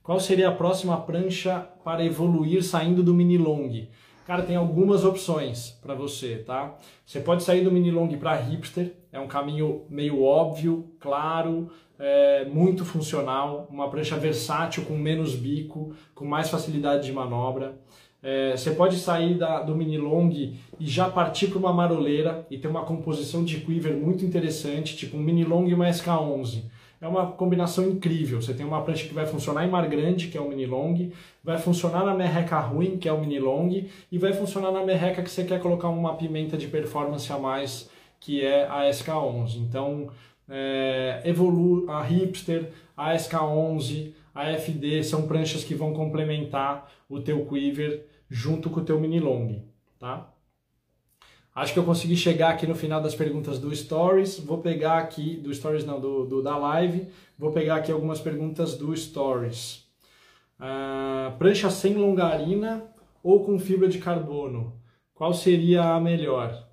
Qual seria a próxima prancha para evoluir saindo do mini long? Cara, tem algumas opções para você, tá? Você pode sair do mini long para hipster, é um caminho meio óbvio, claro, é, muito funcional, uma prancha versátil com menos bico, com mais facilidade de manobra. É, você pode sair da, do mini long e já partir para uma maroleira e ter uma composição de quiver muito interessante, tipo um mini long e uma SK11. é uma combinação incrível. Você tem uma prancha que vai funcionar em mar grande, que é o mini long, vai funcionar na merreca ruim, que é o mini long, e vai funcionar na merreca que você quer colocar uma pimenta de performance a mais, que é a SK11. Então, é, Evolu, a Hipster, a SK11, a FD são pranchas que vão complementar o teu quiver junto com o teu mini long, tá? Acho que eu consegui chegar aqui no final das perguntas do Stories. Vou pegar aqui, do Stories não, do, do da live. Vou pegar aqui algumas perguntas do Stories. Uh, prancha sem longarina ou com fibra de carbono? Qual seria a melhor?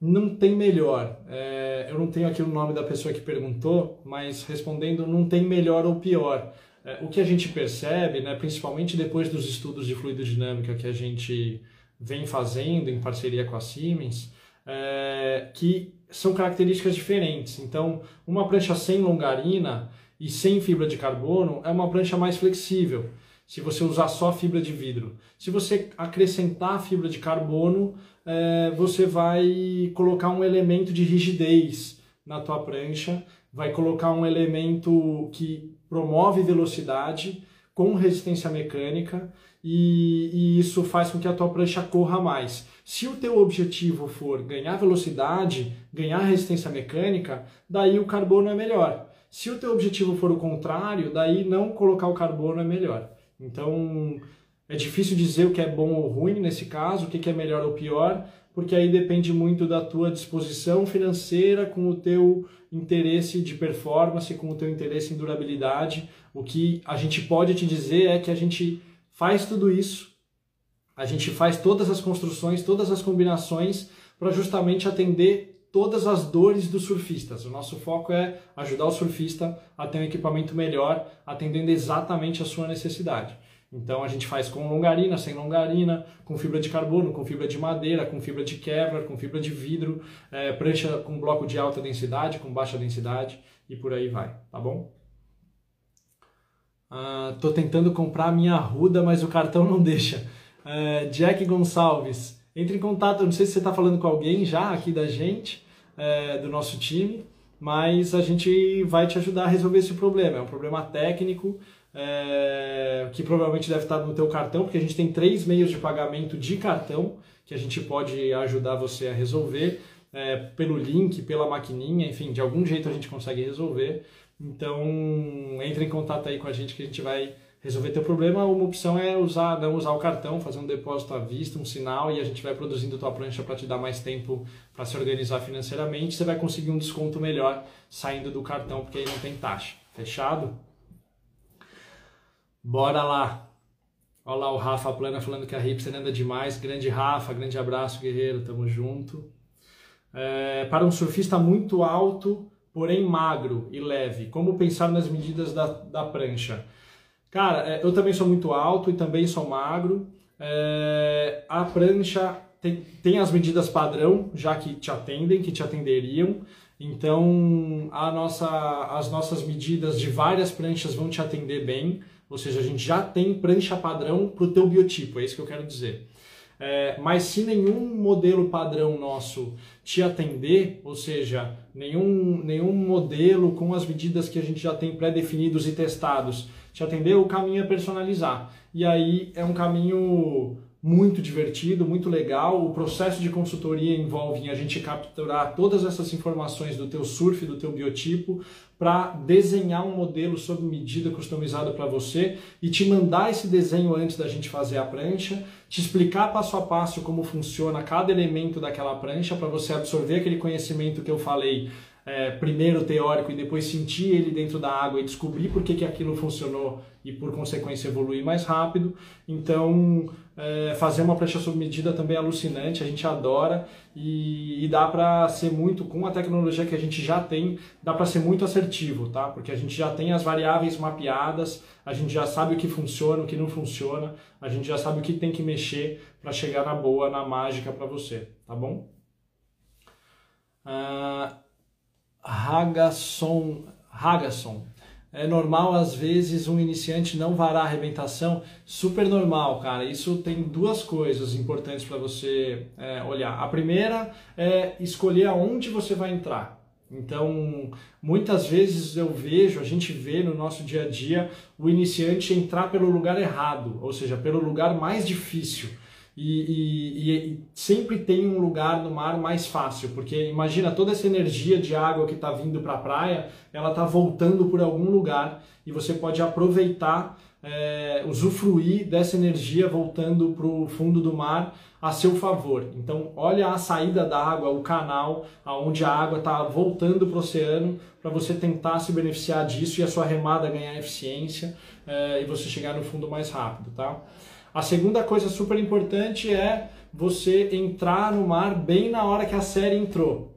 Não tem melhor. É, eu não tenho aqui o nome da pessoa que perguntou, mas respondendo, não tem melhor ou pior. É, o que a gente percebe, né, principalmente depois dos estudos de fluidodinâmica que a gente vem fazendo em parceria com a Siemens, é, que são características diferentes. Então, uma prancha sem longarina e sem fibra de carbono é uma prancha mais flexível, se você usar só fibra de vidro. Se você acrescentar fibra de carbono, é, você vai colocar um elemento de rigidez na tua prancha, vai colocar um elemento que promove velocidade com resistência mecânica e, e, isso faz com que a tua prancha corra mais. Se o teu objetivo for ganhar velocidade, ganhar resistência mecânica, daí o carbono é melhor. Se o teu objetivo for o contrário, daí não colocar o carbono é melhor. Então é difícil dizer o que é bom ou ruim nesse caso, o que é melhor ou pior, porque aí depende muito da tua disposição financeira com o teu interesse de performance, com o teu interesse em durabilidade. O que a gente pode te dizer é que a gente faz tudo isso, a gente faz todas as construções, todas as combinações para justamente atender todas as dores dos surfistas. O nosso foco é ajudar o surfista a ter um equipamento melhor, atendendo exatamente a sua necessidade. Então a gente faz com longarina, sem longarina, com fibra de carbono, com fibra de madeira, com fibra de Kevlar, com fibra de vidro, é, prancha com bloco de alta densidade, com baixa densidade e por aí vai, tá bom? Uh, tô tentando comprar a minha Arruda, mas o cartão não deixa. Uh, Jack Gonçalves, entre em contato. Não sei se você está falando com alguém já aqui da gente, uh, do nosso time, mas a gente vai te ajudar a resolver esse problema. É um problema técnico é, que provavelmente deve estar no teu cartão, porque a gente tem três meios de pagamento de cartão que a gente pode ajudar você a resolver. É, pelo link, pela maquininha, enfim, de algum jeito a gente consegue resolver. Então, entre em contato aí com a gente que a gente vai resolver teu problema. Uma opção é usar, não usar o cartão, fazer um depósito à vista, um sinal e a gente vai produzindo tua prancha para te dar mais tempo para se organizar financeiramente. Você vai conseguir um desconto melhor saindo do cartão, porque aí não tem taxa. Fechado? Bora lá! Olha lá o Rafa Plana falando que a Hipster anda demais. Grande Rafa, grande abraço, guerreiro, tamo junto. É, para um surfista muito alto, porém magro e leve. Como pensar nas medidas da, da prancha? Cara, é, eu também sou muito alto e também sou magro. É, a prancha tem, tem as medidas padrão, já que te atendem, que te atenderiam. Então, a nossa, as nossas medidas de várias pranchas vão te atender bem. Ou seja, a gente já tem prancha padrão para o teu biotipo, é isso que eu quero dizer. É, mas se nenhum modelo padrão nosso te atender, ou seja, nenhum, nenhum modelo com as medidas que a gente já tem pré-definidos e testados te atender, o caminho é personalizar. E aí é um caminho muito divertido, muito legal. O processo de consultoria envolve a gente capturar todas essas informações do teu surf, do teu biotipo, para desenhar um modelo sob medida customizado para você e te mandar esse desenho antes da gente fazer a prancha, te explicar passo a passo como funciona cada elemento daquela prancha para você absorver aquele conhecimento que eu falei é, primeiro teórico e depois sentir ele dentro da água e descobrir por que, que aquilo funcionou e por consequência evoluir mais rápido. Então, é, fazer uma prancha sob medida também é alucinante, a gente adora e, e dá para ser muito, com a tecnologia que a gente já tem, dá para ser muito assertivo, tá? Porque a gente já tem as variáveis mapeadas, a gente já sabe o que funciona, o que não funciona, a gente já sabe o que tem que mexer para chegar na boa, na mágica para você, tá bom? Uh, Hagasson, Hagasson. É normal, às vezes, um iniciante não varar a arrebentação. Super normal, cara. Isso tem duas coisas importantes para você é, olhar. A primeira é escolher aonde você vai entrar. Então, muitas vezes eu vejo, a gente vê no nosso dia a dia o iniciante entrar pelo lugar errado, ou seja, pelo lugar mais difícil. E, e, e, sempre tem um lugar no mar mais fácil, porque imagina toda essa energia de água que está vindo para a praia, ela está voltando por algum lugar e você pode aproveitar, é, usufruir dessa energia voltando para o fundo do mar a seu favor. Então, olha a saída da água, o canal, aonde a água está voltando para o oceano, para você tentar se beneficiar disso e a sua remada ganhar eficiência é, e você chegar no fundo mais rápido, tá? A segunda coisa super importante é você entrar no mar bem na hora que a série entrou.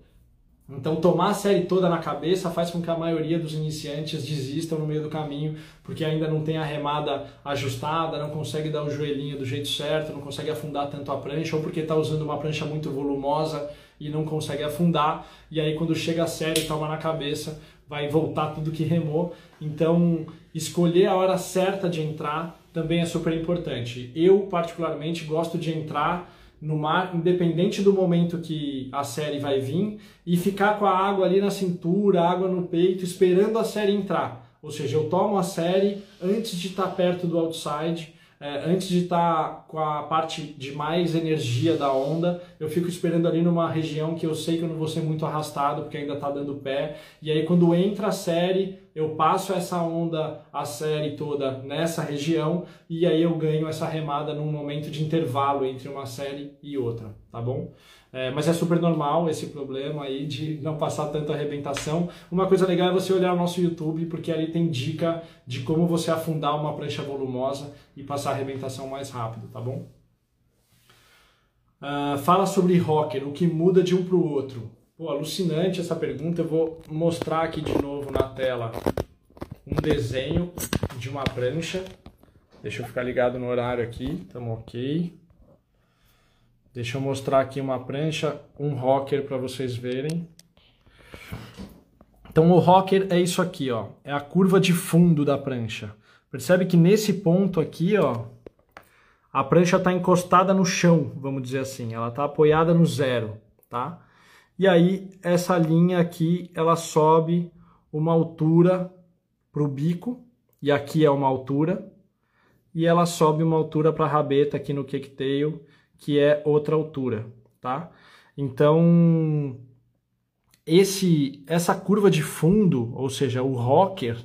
Então, tomar a série toda na cabeça faz com que a maioria dos iniciantes desistam no meio do caminho, porque ainda não tem a remada ajustada, não consegue dar o joelhinho do jeito certo, não consegue afundar tanto a prancha, ou porque está usando uma prancha muito volumosa e não consegue afundar. E aí, quando chega a série, toma na cabeça, vai voltar tudo que remou. Então, escolher a hora certa de entrar também é super importante. Eu, particularmente, gosto de entrar no mar, independente do momento que a série vai vir, e ficar com a água ali na cintura, água no peito, esperando a série entrar. Ou seja, eu tomo a série antes de estar perto do outside, é, antes de estar com a parte de mais energia da onda, eu fico esperando ali numa região que eu sei que eu não vou ser muito arrastado, porque ainda está dando pé. E aí, quando entra a série, eu passo essa onda, a série toda nessa região, e aí eu ganho essa remada num momento de intervalo entre uma série e outra, tá bom? É, mas é super normal esse problema aí de não passar tanta arrebentação. Uma coisa legal é você olhar o nosso YouTube, porque ali tem dica de como você afundar uma prancha volumosa e passar a arrebentação mais rápido, tá bom? Uh, fala sobre rocker, o que muda de um para o outro. Pô, alucinante essa pergunta. Eu vou mostrar aqui de novo na tela um desenho de uma prancha. Deixa eu ficar ligado no horário aqui, estamos ok. Deixa eu mostrar aqui uma prancha, um rocker para vocês verem. Então o rocker é isso aqui, ó, é a curva de fundo da prancha. Percebe que nesse ponto aqui, ó, a prancha está encostada no chão, vamos dizer assim, ela está apoiada no zero, tá? E aí essa linha aqui, ela sobe uma altura para o bico, e aqui é uma altura, e ela sobe uma altura para a rabeta aqui no kicktail, que é outra altura, tá? Então, esse essa curva de fundo, ou seja, o rocker,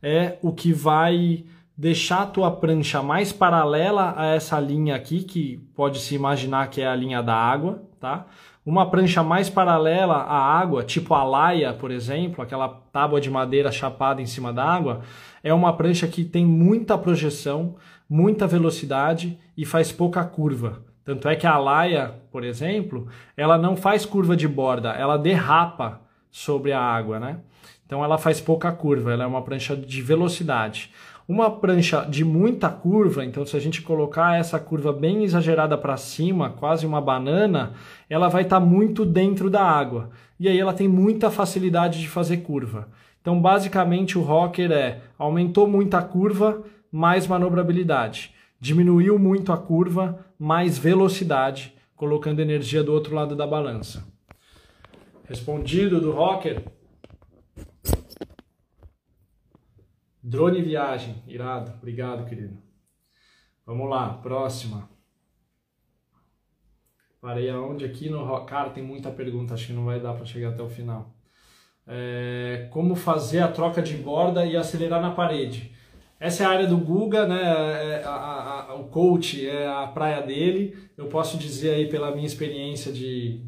é o que vai deixar a tua prancha mais paralela a essa linha aqui, que pode se imaginar que é a linha da água, tá? Uma prancha mais paralela à água, tipo a laia, por exemplo, aquela tábua de madeira chapada em cima da água, é uma prancha que tem muita projeção, muita velocidade e faz pouca curva. Tanto é que a laia, por exemplo, ela não faz curva de borda, ela derrapa sobre a água, né? Então ela faz pouca curva, ela é uma prancha de velocidade. Uma prancha de muita curva, então se a gente colocar essa curva bem exagerada para cima, quase uma banana, ela vai estar tá muito dentro da água. E aí ela tem muita facilidade de fazer curva. Então basicamente o rocker é aumentou muito a curva, mais manobrabilidade. Diminuiu muito a curva, mais velocidade, colocando energia do outro lado da balança. Respondido do rocker? Drone viagem, irado. Obrigado, querido. Vamos lá, próxima. Parei aonde aqui no cara tem muita pergunta, acho que não vai dar para chegar até o final. É, como fazer a troca de borda e acelerar na parede? Essa é a área do Guga, né? É, a, a, a, o coach é a praia dele. Eu posso dizer aí pela minha experiência de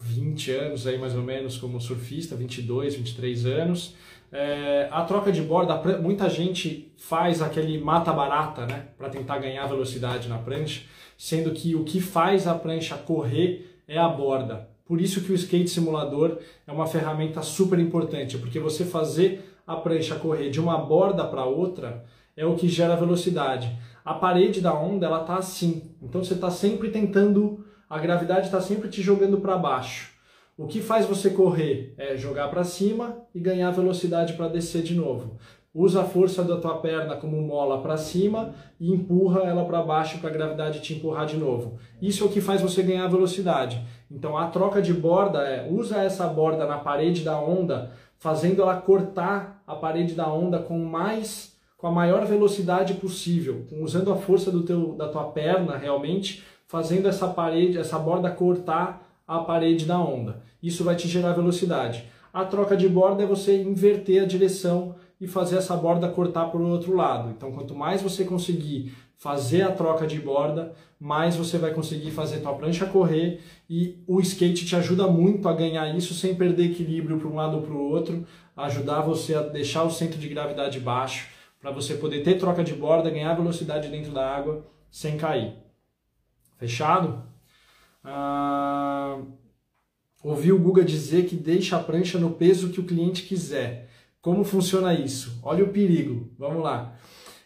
20 anos aí mais ou menos como surfista, 22, 23 anos. É, a troca de borda, muita gente faz aquele mata barata, né, para tentar ganhar velocidade na prancha, sendo que o que faz a prancha correr é a borda. Por isso que o skate simulador é uma ferramenta super importante, porque você fazer a prancha correr de uma borda para outra é o que gera velocidade. A parede da onda ela tá assim, então você está sempre tentando, a gravidade está sempre te jogando para baixo. O que faz você correr é jogar para cima e ganhar velocidade para descer de novo. Usa a força da tua perna como mola para cima e empurra ela para baixo para a gravidade te empurrar de novo. Isso é o que faz você ganhar velocidade. Então a troca de borda é usa essa borda na parede da onda, fazendo ela cortar a parede da onda com mais com a maior velocidade possível, usando a força do teu, da tua perna realmente, fazendo essa parede, essa borda cortar a parede da onda. Isso vai te gerar velocidade. A troca de borda é você inverter a direção e fazer essa borda cortar para o outro lado. Então, quanto mais você conseguir fazer a troca de borda, mais você vai conseguir fazer tua prancha correr e o skate te ajuda muito a ganhar isso sem perder equilíbrio para um lado ou para o outro, ajudar você a deixar o centro de gravidade baixo para você poder ter troca de borda, ganhar velocidade dentro da água sem cair. Fechado? Ah, ouvi o Guga dizer que deixa a prancha no peso que o cliente quiser. Como funciona isso? Olha o perigo. Vamos lá.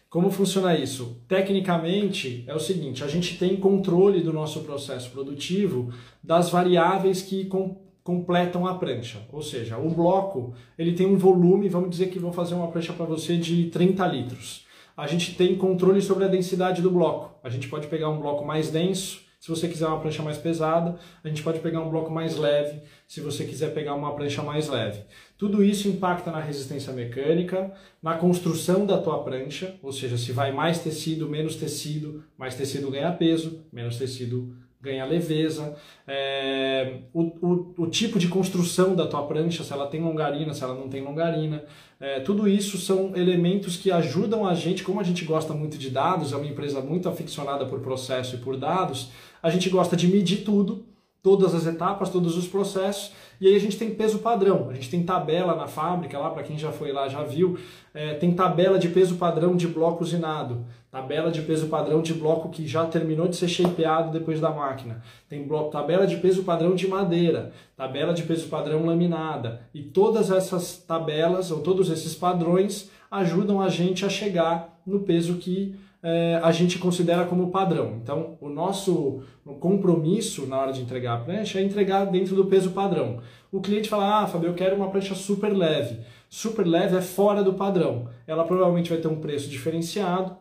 Como funciona isso? Tecnicamente é o seguinte: a gente tem controle do nosso processo produtivo das variáveis que completam a prancha. Ou seja, o bloco ele tem um volume, vamos dizer que vou fazer uma prancha para você de 30 litros. A gente tem controle sobre a densidade do bloco. A gente pode pegar um bloco mais denso, se você quiser uma prancha mais pesada, a gente pode pegar um bloco mais leve, se você quiser pegar uma prancha mais leve. Tudo isso impacta na resistência mecânica, na construção da tua prancha, ou seja, se vai mais tecido, menos tecido, mais tecido ganha peso, menos tecido ganha leveza, é, o, o, o, tipo de construção da tua prancha, se ela tem longarina, se ela não tem longarina, é, tudo isso são elementos que ajudam a gente, como a gente gosta muito de dados, é uma empresa muito aficionada por processo e por dados, a gente gosta de medir tudo, todas as etapas, todos os processos, e aí a gente tem peso padrão, a gente tem tabela na fábrica, lá para quem já foi lá já viu, é, tem tabela de peso padrão de bloco usinado, tabela de peso padrão de bloco que já terminou de ser shapeado depois da máquina, tem bloco, tabela de peso padrão de madeira, tabela de peso padrão laminada, e todas essas tabelas, ou todos esses padrões, ajudam a gente a chegar no peso que é, a gente considera como padrão. Então, o nosso compromisso na hora de entregar a prancha é entregar dentro do peso padrão. O cliente fala, ah, Fabio, eu quero uma prancha super leve. Super leve é fora do padrão. Ela provavelmente vai ter um preço diferenciado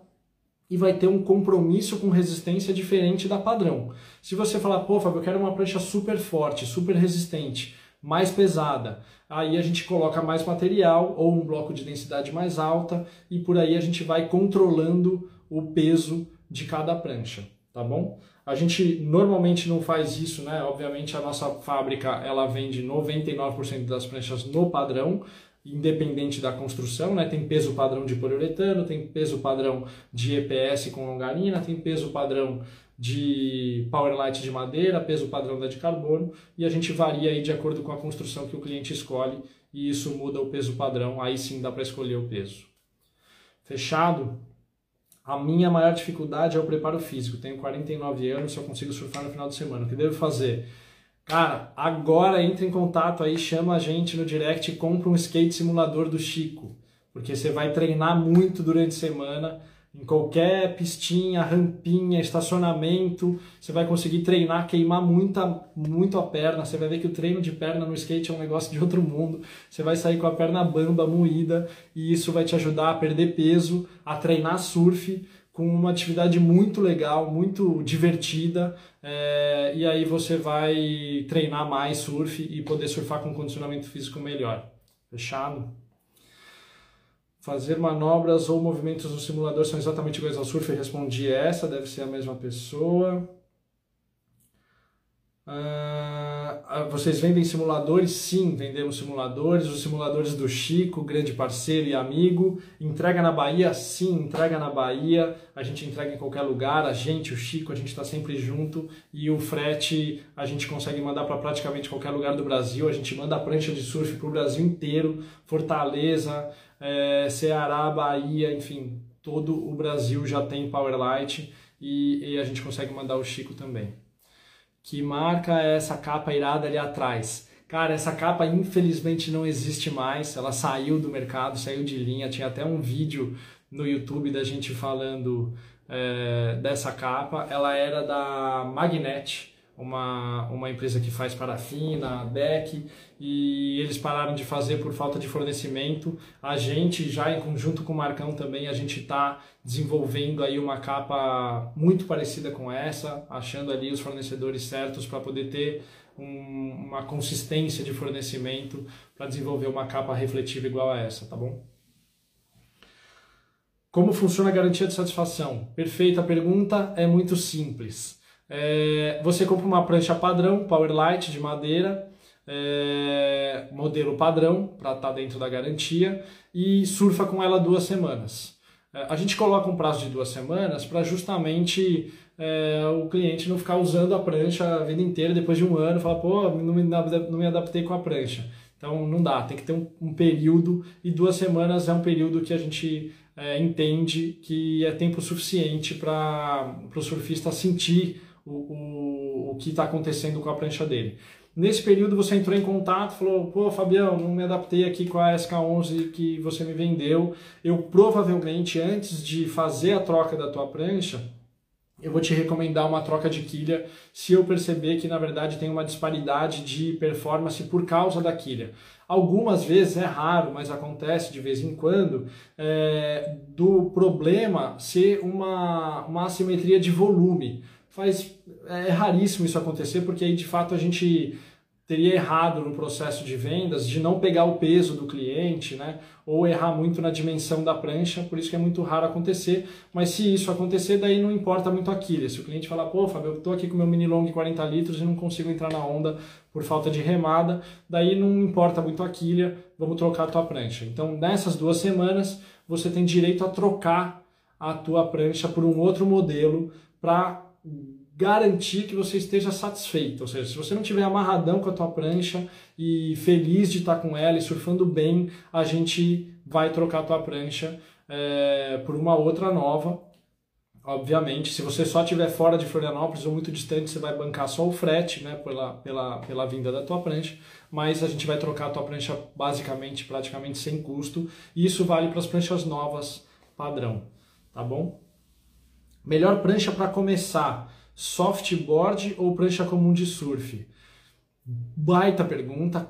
e vai ter um compromisso com resistência diferente da padrão. Se você falar, pô, Fabio, eu quero uma prancha super forte, super resistente, mais pesada, aí a gente coloca mais material ou um bloco de densidade mais alta e por aí a gente vai controlando o peso de cada prancha, tá bom? A gente normalmente não faz isso, né? Obviamente a nossa fábrica ela vende 99% das pranchas no padrão, independente da construção, né? Tem peso padrão de poliuretano, tem peso padrão de EPS com longarina, tem peso padrão de Powerlight de madeira, peso padrão da de carbono, e a gente varia aí de acordo com a construção que o cliente escolhe, e isso muda o peso padrão, aí sim dá para escolher o peso. Fechado? A minha maior dificuldade é o preparo físico. Tenho 49 anos, só consigo surfar no final de semana. O que devo fazer? Cara, agora entre em contato aí, chama a gente no direct e compra um skate simulador do Chico. Porque você vai treinar muito durante a semana em qualquer pistinha, rampinha, estacionamento, você vai conseguir treinar, queimar muita, muito a perna. Você vai ver que o treino de perna no skate é um negócio de outro mundo. Você vai sair com a perna bamba, moída, e isso vai te ajudar a perder peso, a treinar surf com uma atividade muito legal, muito divertida, é, e aí você vai treinar mais surf e poder surfar com condicionamento físico melhor. Fechado? Fazer manobras ou movimentos no simulador são exatamente iguais ao surf? Eu respondi essa, deve ser a mesma pessoa. Uh, vocês vendem simuladores? Sim, vendemos simuladores. Os simuladores do Chico, grande parceiro e amigo. Entrega na Bahia? Sim, entrega na Bahia. A gente entrega em qualquer lugar. A gente, o Chico, a gente está sempre junto. E o frete a gente consegue mandar para praticamente qualquer lugar do Brasil. A gente manda a prancha de surf para o Brasil inteiro. Fortaleza, é, Ceará, Bahia, enfim, todo o Brasil já tem Powerlight e, e a gente consegue mandar o Chico também. Que marca é essa capa irada ali atrás? Cara, essa capa infelizmente não existe mais, ela saiu do mercado, saiu de linha, tinha até um vídeo no YouTube da gente falando é, dessa capa, ela era da Magnet, uma, uma empresa que faz parafina, deck, e eles pararam de fazer por falta de fornecimento. A gente, já em conjunto com o Marcão também, a gente está desenvolvendo aí uma capa muito parecida com essa, achando ali os fornecedores certos para poder ter um, uma consistência de fornecimento para desenvolver uma capa refletiva igual a essa, tá bom? Como funciona a garantia de satisfação? Perfeita pergunta, é muito simples. É, você compra uma prancha padrão, Powerlight de madeira, é, modelo padrão, para estar tá dentro da garantia, e surfa com ela duas semanas. É, a gente coloca um prazo de duas semanas para justamente é, o cliente não ficar usando a prancha a vida inteira, depois de um ano, falar, pô, não me, não me adaptei com a prancha. Então não dá, tem que ter um, um período, e duas semanas é um período que a gente é, entende que é tempo suficiente para o surfista sentir o, o, que está acontecendo com a prancha dele. Nesse período você entrou em contato, falou, pô, Fabião, não me adaptei aqui com a SK11 que você me vendeu. Eu provavelmente, antes de fazer a troca da tua prancha, eu vou te recomendar uma troca de quilha se eu perceber que na verdade tem uma disparidade de performance por causa da quilha. Algumas vezes é raro, mas acontece de vez em quando, é, do problema ser uma, uma assimetria de volume faz é raríssimo isso acontecer porque aí de fato a gente teria errado no processo de vendas de não pegar o peso do cliente, né? Ou errar muito na dimensão da prancha, por isso que é muito raro acontecer. Mas se isso acontecer, daí não importa muito a quilha. Se o cliente falar, pô, Fábio, eu tô aqui com meu mini long 40 litros e não consigo entrar na onda por falta de remada, daí não importa muito a quilha, vamos trocar a tua prancha. Então, nessas duas semanas, você tem direito a trocar a tua prancha por um outro modelo para garantir que você esteja satisfeito. Ou seja, se você não estiver amarradão com a tua prancha e feliz de estar com ela e surfando bem, a gente vai trocar a tua prancha é, por uma outra nova. Obviamente, se você só estiver fora de Florianópolis ou muito distante, você vai bancar só o frete né, pela, pela, pela vinda da tua prancha, mas a gente vai trocar a tua prancha basicamente, praticamente sem custo, e isso vale para as pranchas novas padrão, tá bom? Melhor prancha para começar softboard ou prancha comum de surf? Baita pergunta,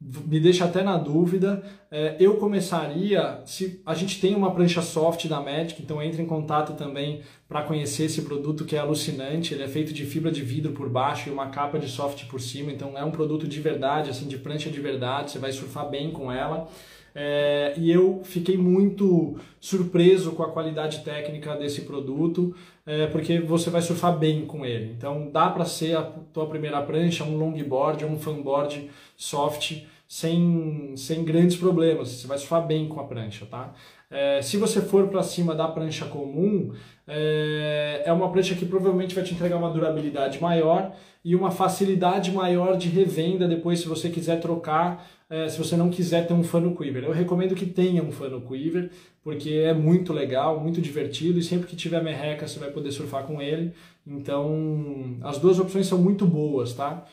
me deixa até na dúvida. É, eu começaria, se a gente tem uma prancha soft da Magic, então entre em contato também para conhecer esse produto que é alucinante. Ele é feito de fibra de vidro por baixo e uma capa de soft por cima, então é um produto de verdade, assim, de prancha de verdade. Você vai surfar bem com ela. É, e eu fiquei muito surpreso com a qualidade técnica desse produto, é, porque você vai surfar bem com ele. Então dá para ser a tua primeira prancha, um longboard, um fanboard soft, sem, sem grandes problemas. Você vai surfar bem com a prancha, tá? É, se você for para cima da prancha comum, é, é uma prancha que provavelmente vai te entregar uma durabilidade maior e uma facilidade maior de revenda depois se você quiser trocar é, se você não quiser ter um fano quiver. Eu recomendo que tenha um fano quiver, porque é muito legal, muito divertido e sempre que tiver merreca você vai poder surfar com ele. Então, as duas opções são muito boas, tá?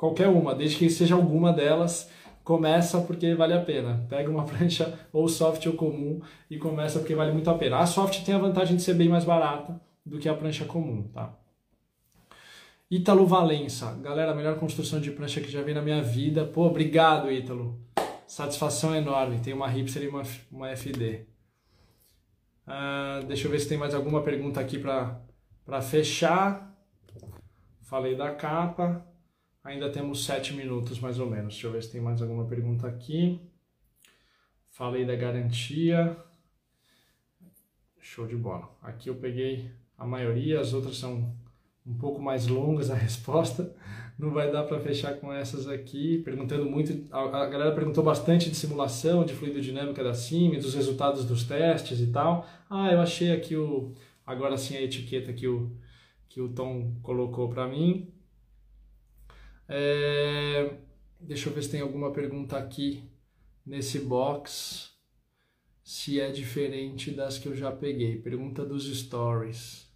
Qualquer uma, desde que seja alguma delas, começa porque vale a pena. Pega uma *laughs* prancha ou soft ou comum e começa porque vale muito a pena. A soft tem a vantagem de ser bem mais barata do que a prancha comum, tá? Ítalo Valença, galera, a melhor construção de prancha que já vi na minha vida. Pô, obrigado, Ítalo. Satisfação enorme. Tem uma hipster e uma, uma FD. Uh, deixa eu ver se tem mais alguma pergunta aqui para fechar. Falei da capa. Ainda temos sete minutos mais ou menos. Deixa eu ver se tem mais alguma pergunta aqui. Falei da garantia. Show de bola. Aqui eu peguei a maioria, as outras são um pouco mais longas a *laughs* resposta. Não vai dar para fechar com essas aqui, perguntando muito. A, galera perguntou bastante de simulação, de fluidodinâmica da CIM, dos resultados dos testes e tal. Ah, eu achei aqui o agora sim a etiqueta que o que o Tom colocou para mim. É, deixa eu ver se tem alguma pergunta aqui nesse box. Se é diferente das que eu já peguei. Pergunta dos stories.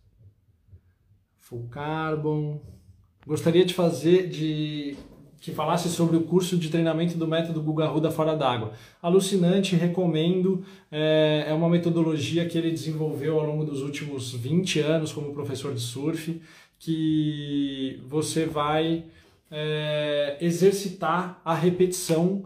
Full Carbon. Gostaria de fazer de que falasse sobre o curso de treinamento do método Guga Ruda fora d'água. Alucinante, recomendo. É, é uma metodologia que ele desenvolveu ao longo dos últimos 20 anos como professor de surf, que você vai é, exercitar a repetição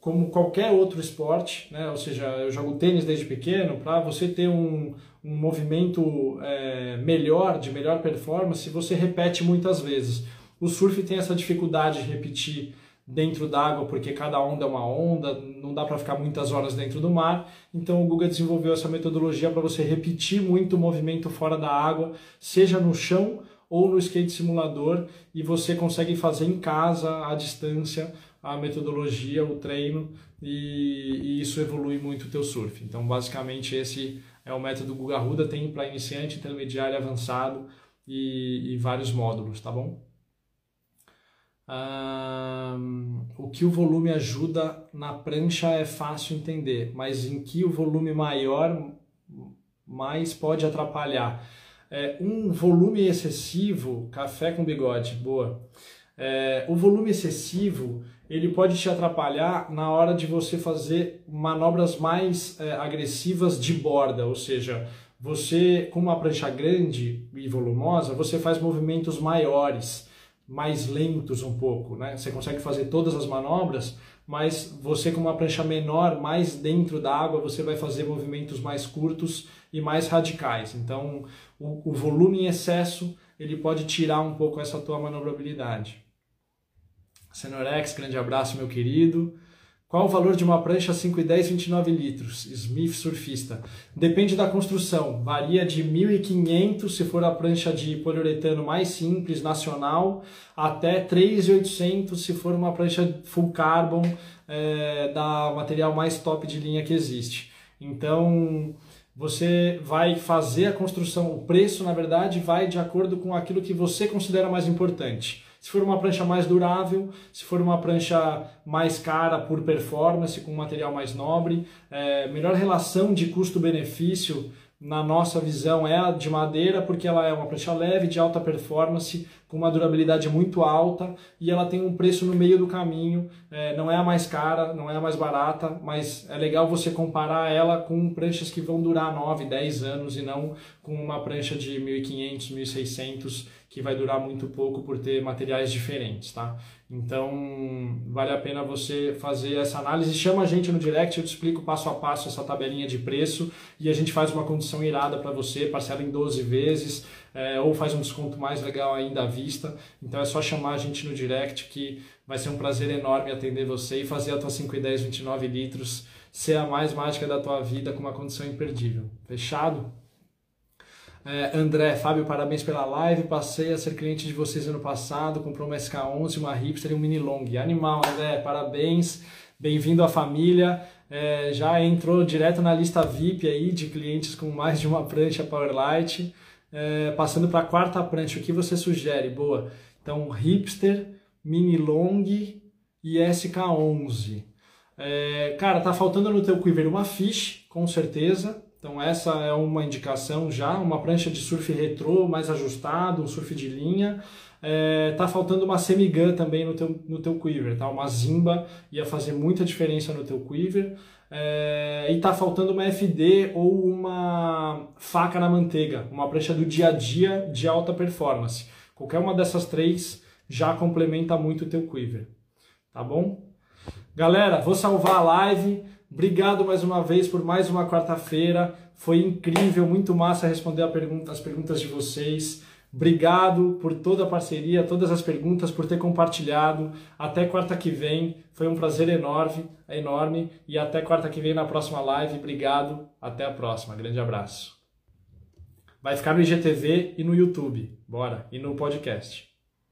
como qualquer outro esporte, né? ou seja, eu jogo tênis desde pequeno, para você ter um, um movimento é, melhor, de melhor performance, você repete muitas vezes. O surf tem essa dificuldade de repetir dentro d'água, porque cada onda é uma onda, não dá para ficar muitas horas dentro do mar. Então o Guga desenvolveu essa metodologia para você repetir muito o movimento fora da água, seja no chão ou no skate simulador, e você consegue fazer em casa, à distância, a metodologia, o treino, e, e isso evolui muito o teu surf. Então basicamente esse é o método Guga Ruda, tem para iniciante, intermediário, avançado e, e vários módulos, tá bom? Um, o que o volume ajuda na prancha é fácil entender, mas em que o volume maior mais pode atrapalhar? É, um volume excessivo, café com bigode, boa. É, o volume excessivo ele pode te atrapalhar na hora de você fazer manobras mais é, agressivas de borda, ou seja, você com uma prancha grande e volumosa, você faz movimentos maiores mais lentos um pouco, né? Você consegue fazer todas as manobras, mas você com uma prancha menor, mais dentro da água, você vai fazer movimentos mais curtos e mais radicais. Então, o, o volume em excesso, ele pode tirar um pouco essa tua manobrabilidade. Senorex, grande abraço, meu querido. Qual o valor de uma prancha 5,10 29 litros? Smith Surfista. Depende da construção. Varia de 1.500 se for a prancha de poliuretano mais simples, nacional, até 3.800 se for uma prancha full carbon é, da material mais top de linha que existe. Então, você vai fazer a construção, o preço, na verdade, vai de acordo com aquilo que você considera mais importante se for uma prancha mais durável, se for uma prancha mais cara por performance, com material mais nobre, é, melhor relação de custo-benefício na nossa visão é a de madeira, porque ela é uma prancha leve, de alta performance, com uma durabilidade muito alta e ela tem um preço no meio do caminho. É, não é a mais cara, não é a mais barata, mas é legal você comparar ela com pranchas que vão durar 9, 10 anos e não com uma prancha de 1.500, 1.600 que vai durar muito pouco por ter materiais diferentes, tá? Então, vale a pena você fazer essa análise. Chama a gente no direct, eu te explico passo a passo essa tabelinha de preço e a gente faz uma condição irada para você, parcela em 12 vezes, é, ou faz um desconto mais legal ainda à vista. Então é só chamar a gente no direct que vai ser um prazer enorme atender você e fazer a tua 5 e 10 29 litros ser a mais mágica da tua vida com uma condição imperdível. Fechado? É, André, Fábio, parabéns pela live. Passei a ser cliente de vocês ano passado. Comprou uma SK11, uma hipster e um mini long. Animal, André, parabéns. Bem-vindo à família. É, já entrou direto na lista VIP aí de clientes com mais de uma prancha Powerlight. É, passando para a quarta prancha, o que você sugere? Boa. Então, hipster, mini long e SK11. É, cara, tá faltando no teu quiver uma fish, com certeza. Então essa é uma indicação já, uma prancha de surf retrô mais ajustado, um surf de linha. É, tá faltando uma semigun também no teu, no teu quiver, tá? Uma zimba ia fazer muita diferença no teu quiver. É, e tá faltando uma FD ou uma faca na manteiga, uma prancha do dia a dia de alta performance. Qualquer uma dessas três já complementa muito o teu quiver, tá bom? Galera, vou salvar a live. Obrigado mais uma vez por mais uma quarta-feira. Foi incrível, muito massa responder pergunta, as perguntas de vocês. Obrigado por toda a parceria, todas as perguntas, por ter compartilhado. Até quarta que vem. Foi um prazer enorme, enorme. E até quarta que vem na próxima live. Obrigado. Até a próxima. Grande abraço. Vai ficar no IGTV e no YouTube. Bora. E no podcast.